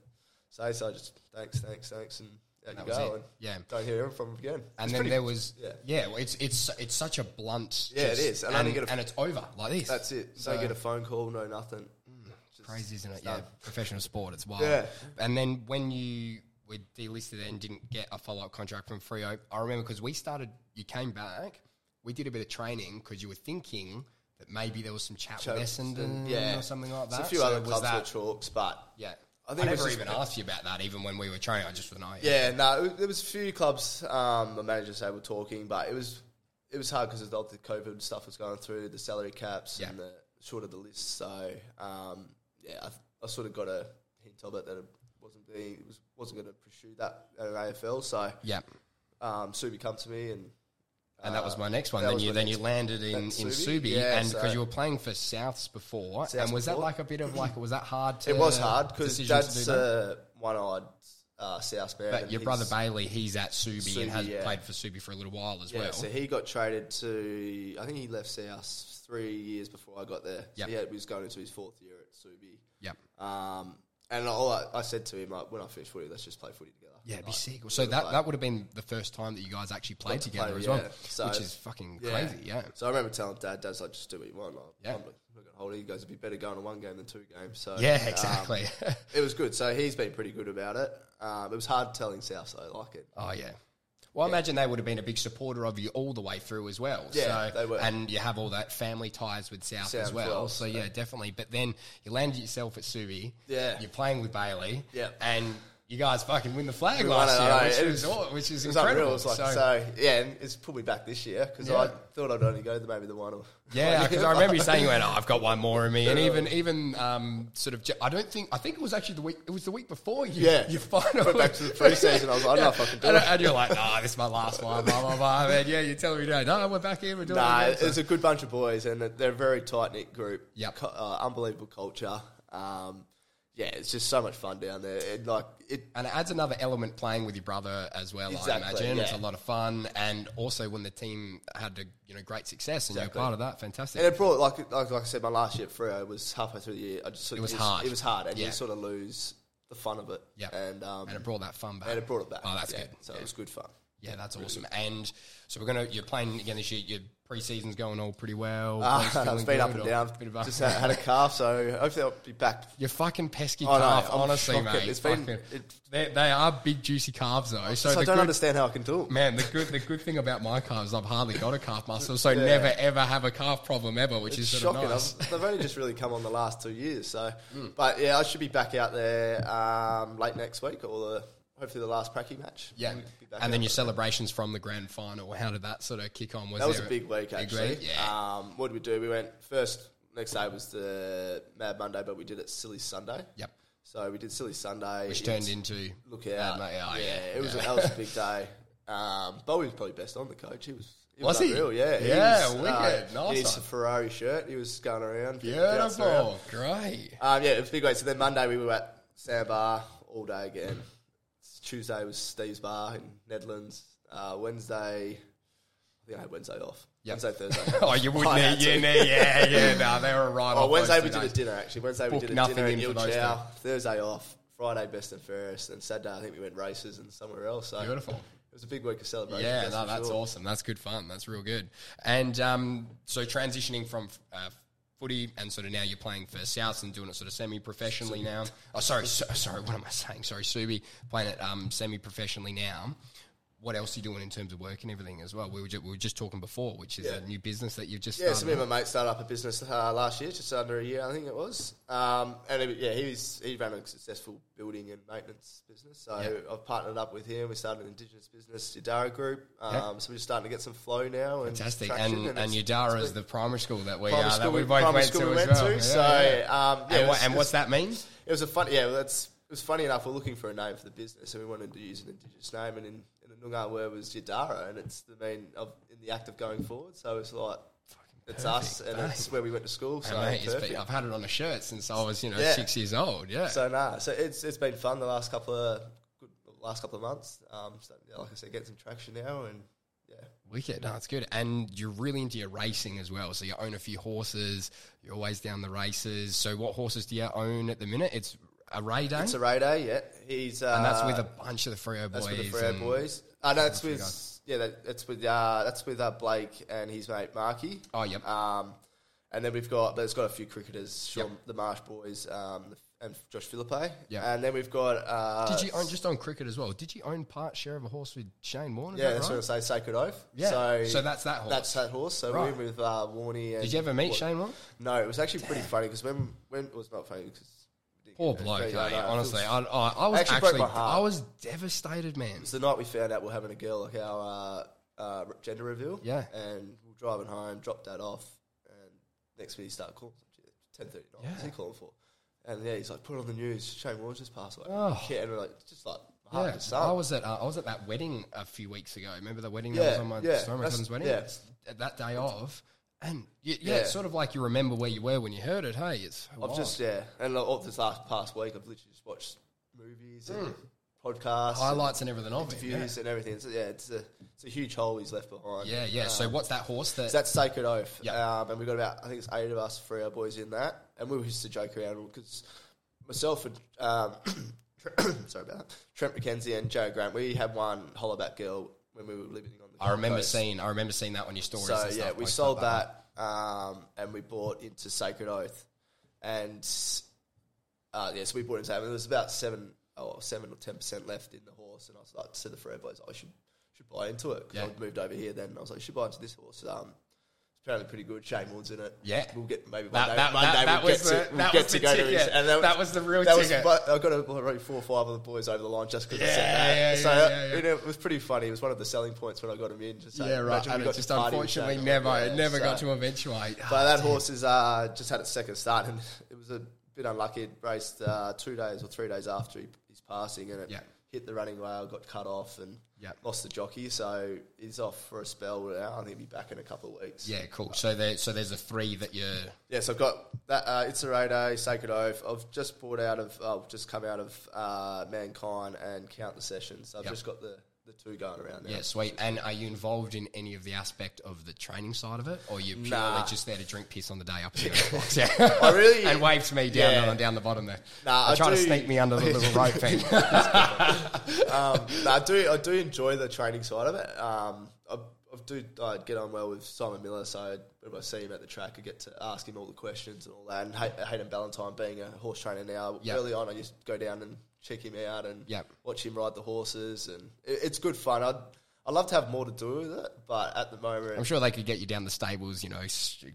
say. So I just thanks, thanks, thanks, and out That you go. it. And Yeah. don't hear from them again. And It's then pretty- there was yeah. yeah, well, it's it's it's such a blunt Yeah, it just- is. And and, I get a- and it's over like this. That's it. So Don't get a phone call, no nothing. Hmm. Just- crazy, isn't it? it's Yeah, professional sport, it's wild. Yeah. And then when you were delisted and didn't get a follow up contract from Freo, I remember because we started, you came back, we did a bit of training because you were thinking that maybe there was some chat with Essendon or something like that. There's a few So other clubs that, that chalks, but Yeah. I I, think it was never even asked you about that, even when we were training. I just was not. yeah, no, there was a few clubs. Um, the managers say were talking, but it was it was hard because of all the COVID stuff was going through, the salary caps and the short of the list. So um, yeah, I, I sort of got a hint of it that it wasn't being was, wasn't going to pursue that at an AFL. So Yeah. um, Subi come to me and And that was my next one. that Then was you my then next you landed in, in Subi, Subi? Yeah, and so- because you were playing for Souths before, and was that before. like a bit of like was that hard? to it was hard because decision to that's do that? uh, one-eyed uh, South man. But your brother Bailey, he's at Subi, Subi, and has yeah. played for Subi for a little while as well. Yeah, well. so he got traded to. I think he left South three years before I got there. Yep. So he, he was going into his fourth year at Subi. yep. Um, and all I, I said to him, like, when I finish footy, let's just play footy together. Yeah, it'd be Like, sick. So that, play. that would have been the first time that you guys actually played to together play, as yeah. well, So- which is fucking Yeah. crazy. Yeah. So I remember telling Dad, Dad's like, just do what you want. Like, Yeah. I'm not, going to hold it. He goes, it'd be better going to one game than two games. So Yeah, um, exactly. it was good. So he's been pretty good about it. Um, it was hard telling South, so I like it. oh yeah. Well, I imagine they would have been a big supporter of you all the way through as well. Yeah, so, they were. And you have all that family ties with South, South as as well. well, So yeah, definitely. But then you landed yourself at Subi. Yeah. You're playing with Bailey. Yeah. And you guys fucking win the flag We last year, know. which, It is, was- aw- which is It was incredible. was like, so, so, yeah, and it's pulled me back this year because Yeah. I thought I'd only go to maybe the one or Yeah, because I remember you saying you went, oh, I've got one more in me, and even even um, sort of, I don't think I think it was actually the week it was the week before you Yeah. you finally Went back to the pre-season, I was like, I don't know if I can do and, it. and you're like, nah, this is my last one, blah blah blah. And yeah, you tell me no, no, we're back here, we're doing Nah, it. again. it's a good bunch of boys, and they're a very tight knit group. Co- uh, unbelievable culture. Um, yeah, it's just so much fun down there. It, like it, and it adds another element playing with your brother as well. I Exactly, imagine it's a lot of fun, and also when the team had a, you know great success and Exactly. you're part of that, fantastic. and it brought like like like I said, my last year at Freo was halfway through the year. I just sort It of, was hard. It was hard, and Yeah. you sort of lose the fun of it. Yeah. and um, and it brought that fun back. and it brought it back. Oh, that's yeah. good. So Yeah. it was good fun. Yeah, that's awesome. And so we're gonna you're playing again this year. Your pre-season's going all pretty well. Uh, it's been up and down. bit of up- Just had, had a calf, so hopefully I'll be back. Your fucking pesky know, calf, I'm honestly, shocking. mate. It's been- Fucking- it- they, they are big, juicy calves, though. So, So I don't good, understand how I can do it. man, the good, the good thing about my calves, I've hardly got a calf muscle, so never ever have a calf problem ever, which It's is sort shocking. of nice. I've, they've only just really come on the last two years. So, but yeah, I should be back out there um, late next week, or the hopefully the last pracky match. Yeah, and then your celebrations from the grand final. How did that sort of kick on? Was That was a big week, actually. week? Yeah. Um, what did we do? We went first. Next day was the Mad Monday, but we did it Silly Sunday. Yep. So we did Silly Sunday, Which turned into look Mad out. Mo- yeah, yeah, yeah, it was yeah. A, that was a big day. Um, Bowie was probably best on the coach. He was. He Was he? unreal, Yeah, he Yeah, was, wicked. Uh, Nice He needs a Ferrari shirt. He was going around. bouncing around. beautiful, great. Um, yeah, it was a big week. So then Monday we were at Sandbar all day again. Tuesday was Steve's Bar in Nedlands. Uh, Wednesday, I think I had Wednesday off. Yep. Wednesday, Thursday. Oh, you would need, you need, yeah, yeah. No, they were right. Oh, Wednesday we did a dinner actually. Wednesday Book we did a nothing dinner in in for those Ilchow. Thursday off. Friday best and fairest, and Saturday I think we went races and somewhere else. So Beautiful. It was a big week of celebration. Yeah, that's no, that's sure. awesome. That's good fun. That's real good. And um, so transitioning from uh, footy and sort of now you're playing for South and doing it sort of semi-professionally now. Oh, sorry, so, sorry. What am I saying? Sorry, Subi playing it um, semi-professionally now. What else are you doing in terms of work and everything as well? We were, ju- we were just talking before, which is Yeah. a new business that you've just Yeah, so started. me and my mate started up a business uh, last year, just under a year, I think it was. Um, and it, yeah, he was he ran a successful building and maintenance business. So Yeah. I've partnered up with him. We started an indigenous business, Yadara Group. Um, Yeah. So we're just starting to get some flow now. And Fantastic. And, and, it's- is the primary school that we, uh, school that we both went to we as well. to. So yeah. um, yeah, and, what, and what's that mean? It was a fun. Yeah, that's it was funny enough. We're looking for a name for the business, and we wanted to use an indigenous name, and in the Noongar word was Yadara, and it's the mean of in the act of going forward. So it's like it's us, and it's where we went to school. So And mate, been, I've had it on a shirt since I was, you know, Yeah. six years old. Yeah. So nah, so it's it's been fun the last couple of good, last couple of months. Um, so, yeah, like I said, getting some traction now, and yeah, Wicked. No, it's good. And you're really into your racing as well. So you own a few horses. You're always down the races. So what horses do you own at the minute? It's a Ray Day. it's a Ray Day. Yeah, he's uh, and that's with a bunch of the Freo boys. that's with the Freo and- boys. Uh, no, that's with guys. yeah, that, that's with uh, that's with uh, Blake and his mate Marky. Oh, yep. Um, and then we've got there's got a few cricketers, Sean, Yep. the Marsh boys, um, and Josh Philippe. Yeah. and then we've got uh, Did you own just on cricket as well? Did you own part share of a horse with Shane Warne? Is Yeah, that that's right? what I say. Sacred Oath. Yeah. So, So that's that horse. That's that horse. So Right. we're with uh, Warney. And Did you ever meet what- Shane Warne? No, it was actually pretty funny because when when it was not funny because Poor bloke, Yeah, eh? no, honestly. I, I, I was Actually actually, broke my heart. I was devastated, man. It's the night we found out we're having a girl, like our uh, uh, gender reveal. Yeah. And we're driving home, dropped that off, and next minute he started calling. Ten thirty nine. What's he calling for? And yeah, he's like, put it on the news. Shane Warne just passed away. Oh. Yeah, and we're like, just like, Yeah. I was at uh, I was at that wedding a few weeks ago. Remember the wedding Yeah, that was on my yeah, my wedding? yeah. That day of, and y- yeah, Yeah. it's sort of like you remember where you were when you heard it. Hey, it's I've wild. just yeah, and all this last past week, I've literally just watched movies and podcasts, highlights and everything of and it. Yeah, and everything. So, yeah, it's a it's a huge hole he's left behind. yeah. yeah. So what's that horse that? So that's Sacred Oath. Yeah. Um, and we got about, I think it's eight of us, three of our boys in that. And we used to joke around because myself and, um, sorry about that, Trent McKenzie and Joe Grant, we had one hollaback girl when we were living on the I remember Coast. seeing I remember seeing that on your stories. So and stuff, yeah, we posted sold that, um, and we bought into Sacred Oath, and uh, yeah, so we bought into that. And there was about seven or seven or ten percent left in the horse, and I was like, to the Freo boys, I should should buy into it because Yeah. I'd moved over here then. I was like, should buy into this horse. Um, apparently pretty good. Shane Warne's in it. Yeah. we'll get maybe one That- day. that- one that- that we'll was get the- to, we'll that get was to go to his, and That was the real that ticket. Was, I got already four or five of the boys over the line just because I Yeah, said that. yeah, so yeah, yeah, you know, it was pretty funny. It was one of the selling points when I got him in. Just Yeah, right. And it just to party with unfortunately never Yeah, it never got to eventuate. but that horse is uh, just had its second start, and it was a bit unlucky. It raced uh, two days or three days after he, his passing, and it Yeah. Hit the running rail, got cut off, and Yeah. lost the jockey. So he's off for a spell now. I think he'll be back in a couple of weeks. yeah, cool. So there, so there's a three that you're. Yeah, so I've got that. Uh, it's a Rado, Sacred Oath. I've just bought out of, I've just come out of uh, Mankind and Count the Sessions. So I've Yep. just got the, the two going around now. Yeah, sweet. And are you involved in any of the aspect of the training side of it, or you purely Nah. just there to drink piss on the day up here? in the? Yeah. I really- and wave to me down Yeah. on down the bottom there. Nah, I I try to sneak me under the little rope thing. um, no, I do. I do enjoy the training side of it. Um, I, I do I get on well with Simon Miller, so when I see him at the track, I get to ask him all the questions and all that. And Hay- Hayden Ballantyne, being a horse trainer now, Yep. early on, I used to go down and check him out and Yep. watch him ride the horses, and it, it's good fun. I'd I love to have more to do with it, but at the moment, I'm sure they could get you down the stables, you know,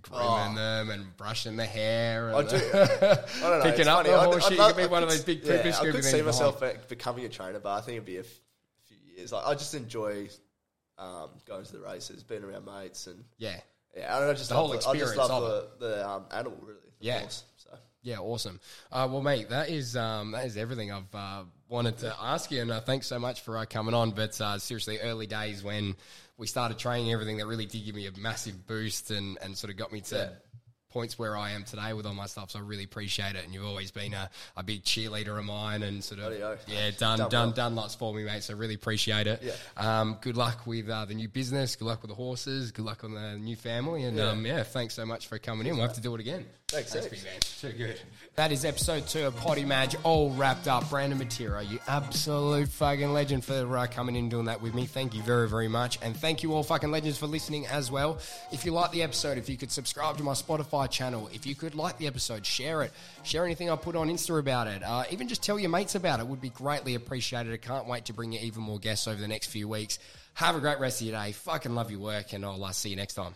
grooming Oh. them and brushing the hair. I And do. I don't know. Picking up funny. the horse shit, you could be I one of could those big yeah, I could see myself behind. becoming a trainer, but I think it'd be a f- few years. Like, I just enjoy um, going to the races, being around mates, and yeah. yeah, I, don't know, I just The love whole I experience just love of the, the um, animal, really. The Yeah. horse. Yeah, awesome. Uh, well, mate, that is um, that is everything I've uh, wanted to ask you, and uh, thanks so much for uh, coming on. But uh, seriously, early days when we started training, everything that really did give me a massive boost and, and sort of got me to Yeah. points where I am today with all my stuff. So I really appreciate it, and you've always been a, a big cheerleader of mine, and sort of yeah, done Done done well. done lots for me, mate. So really appreciate it. Yeah. Um, good luck with uh, the new business. Good luck with the horses. Good luck on the new family, and Yeah. um, yeah, thanks so much for coming in. We'll have to do it again. Thanks, Thanks, thanks. big man. Too good. That is episode two of Potty Madge, all wrapped up. Brandon Matera, you absolute fucking legend for uh, coming in and doing that with me. Thank you very, very much. And thank you all fucking legends for listening as well. If you like the episode, if you could subscribe to my Spotify channel, if you could like the episode, share it, share anything I put on Insta about it, uh, even just tell your mates about it would be greatly appreciated. I can't wait to bring you even more guests over the next few weeks. Have a great rest of your day. Fucking love your work, and I'll uh, see you next time.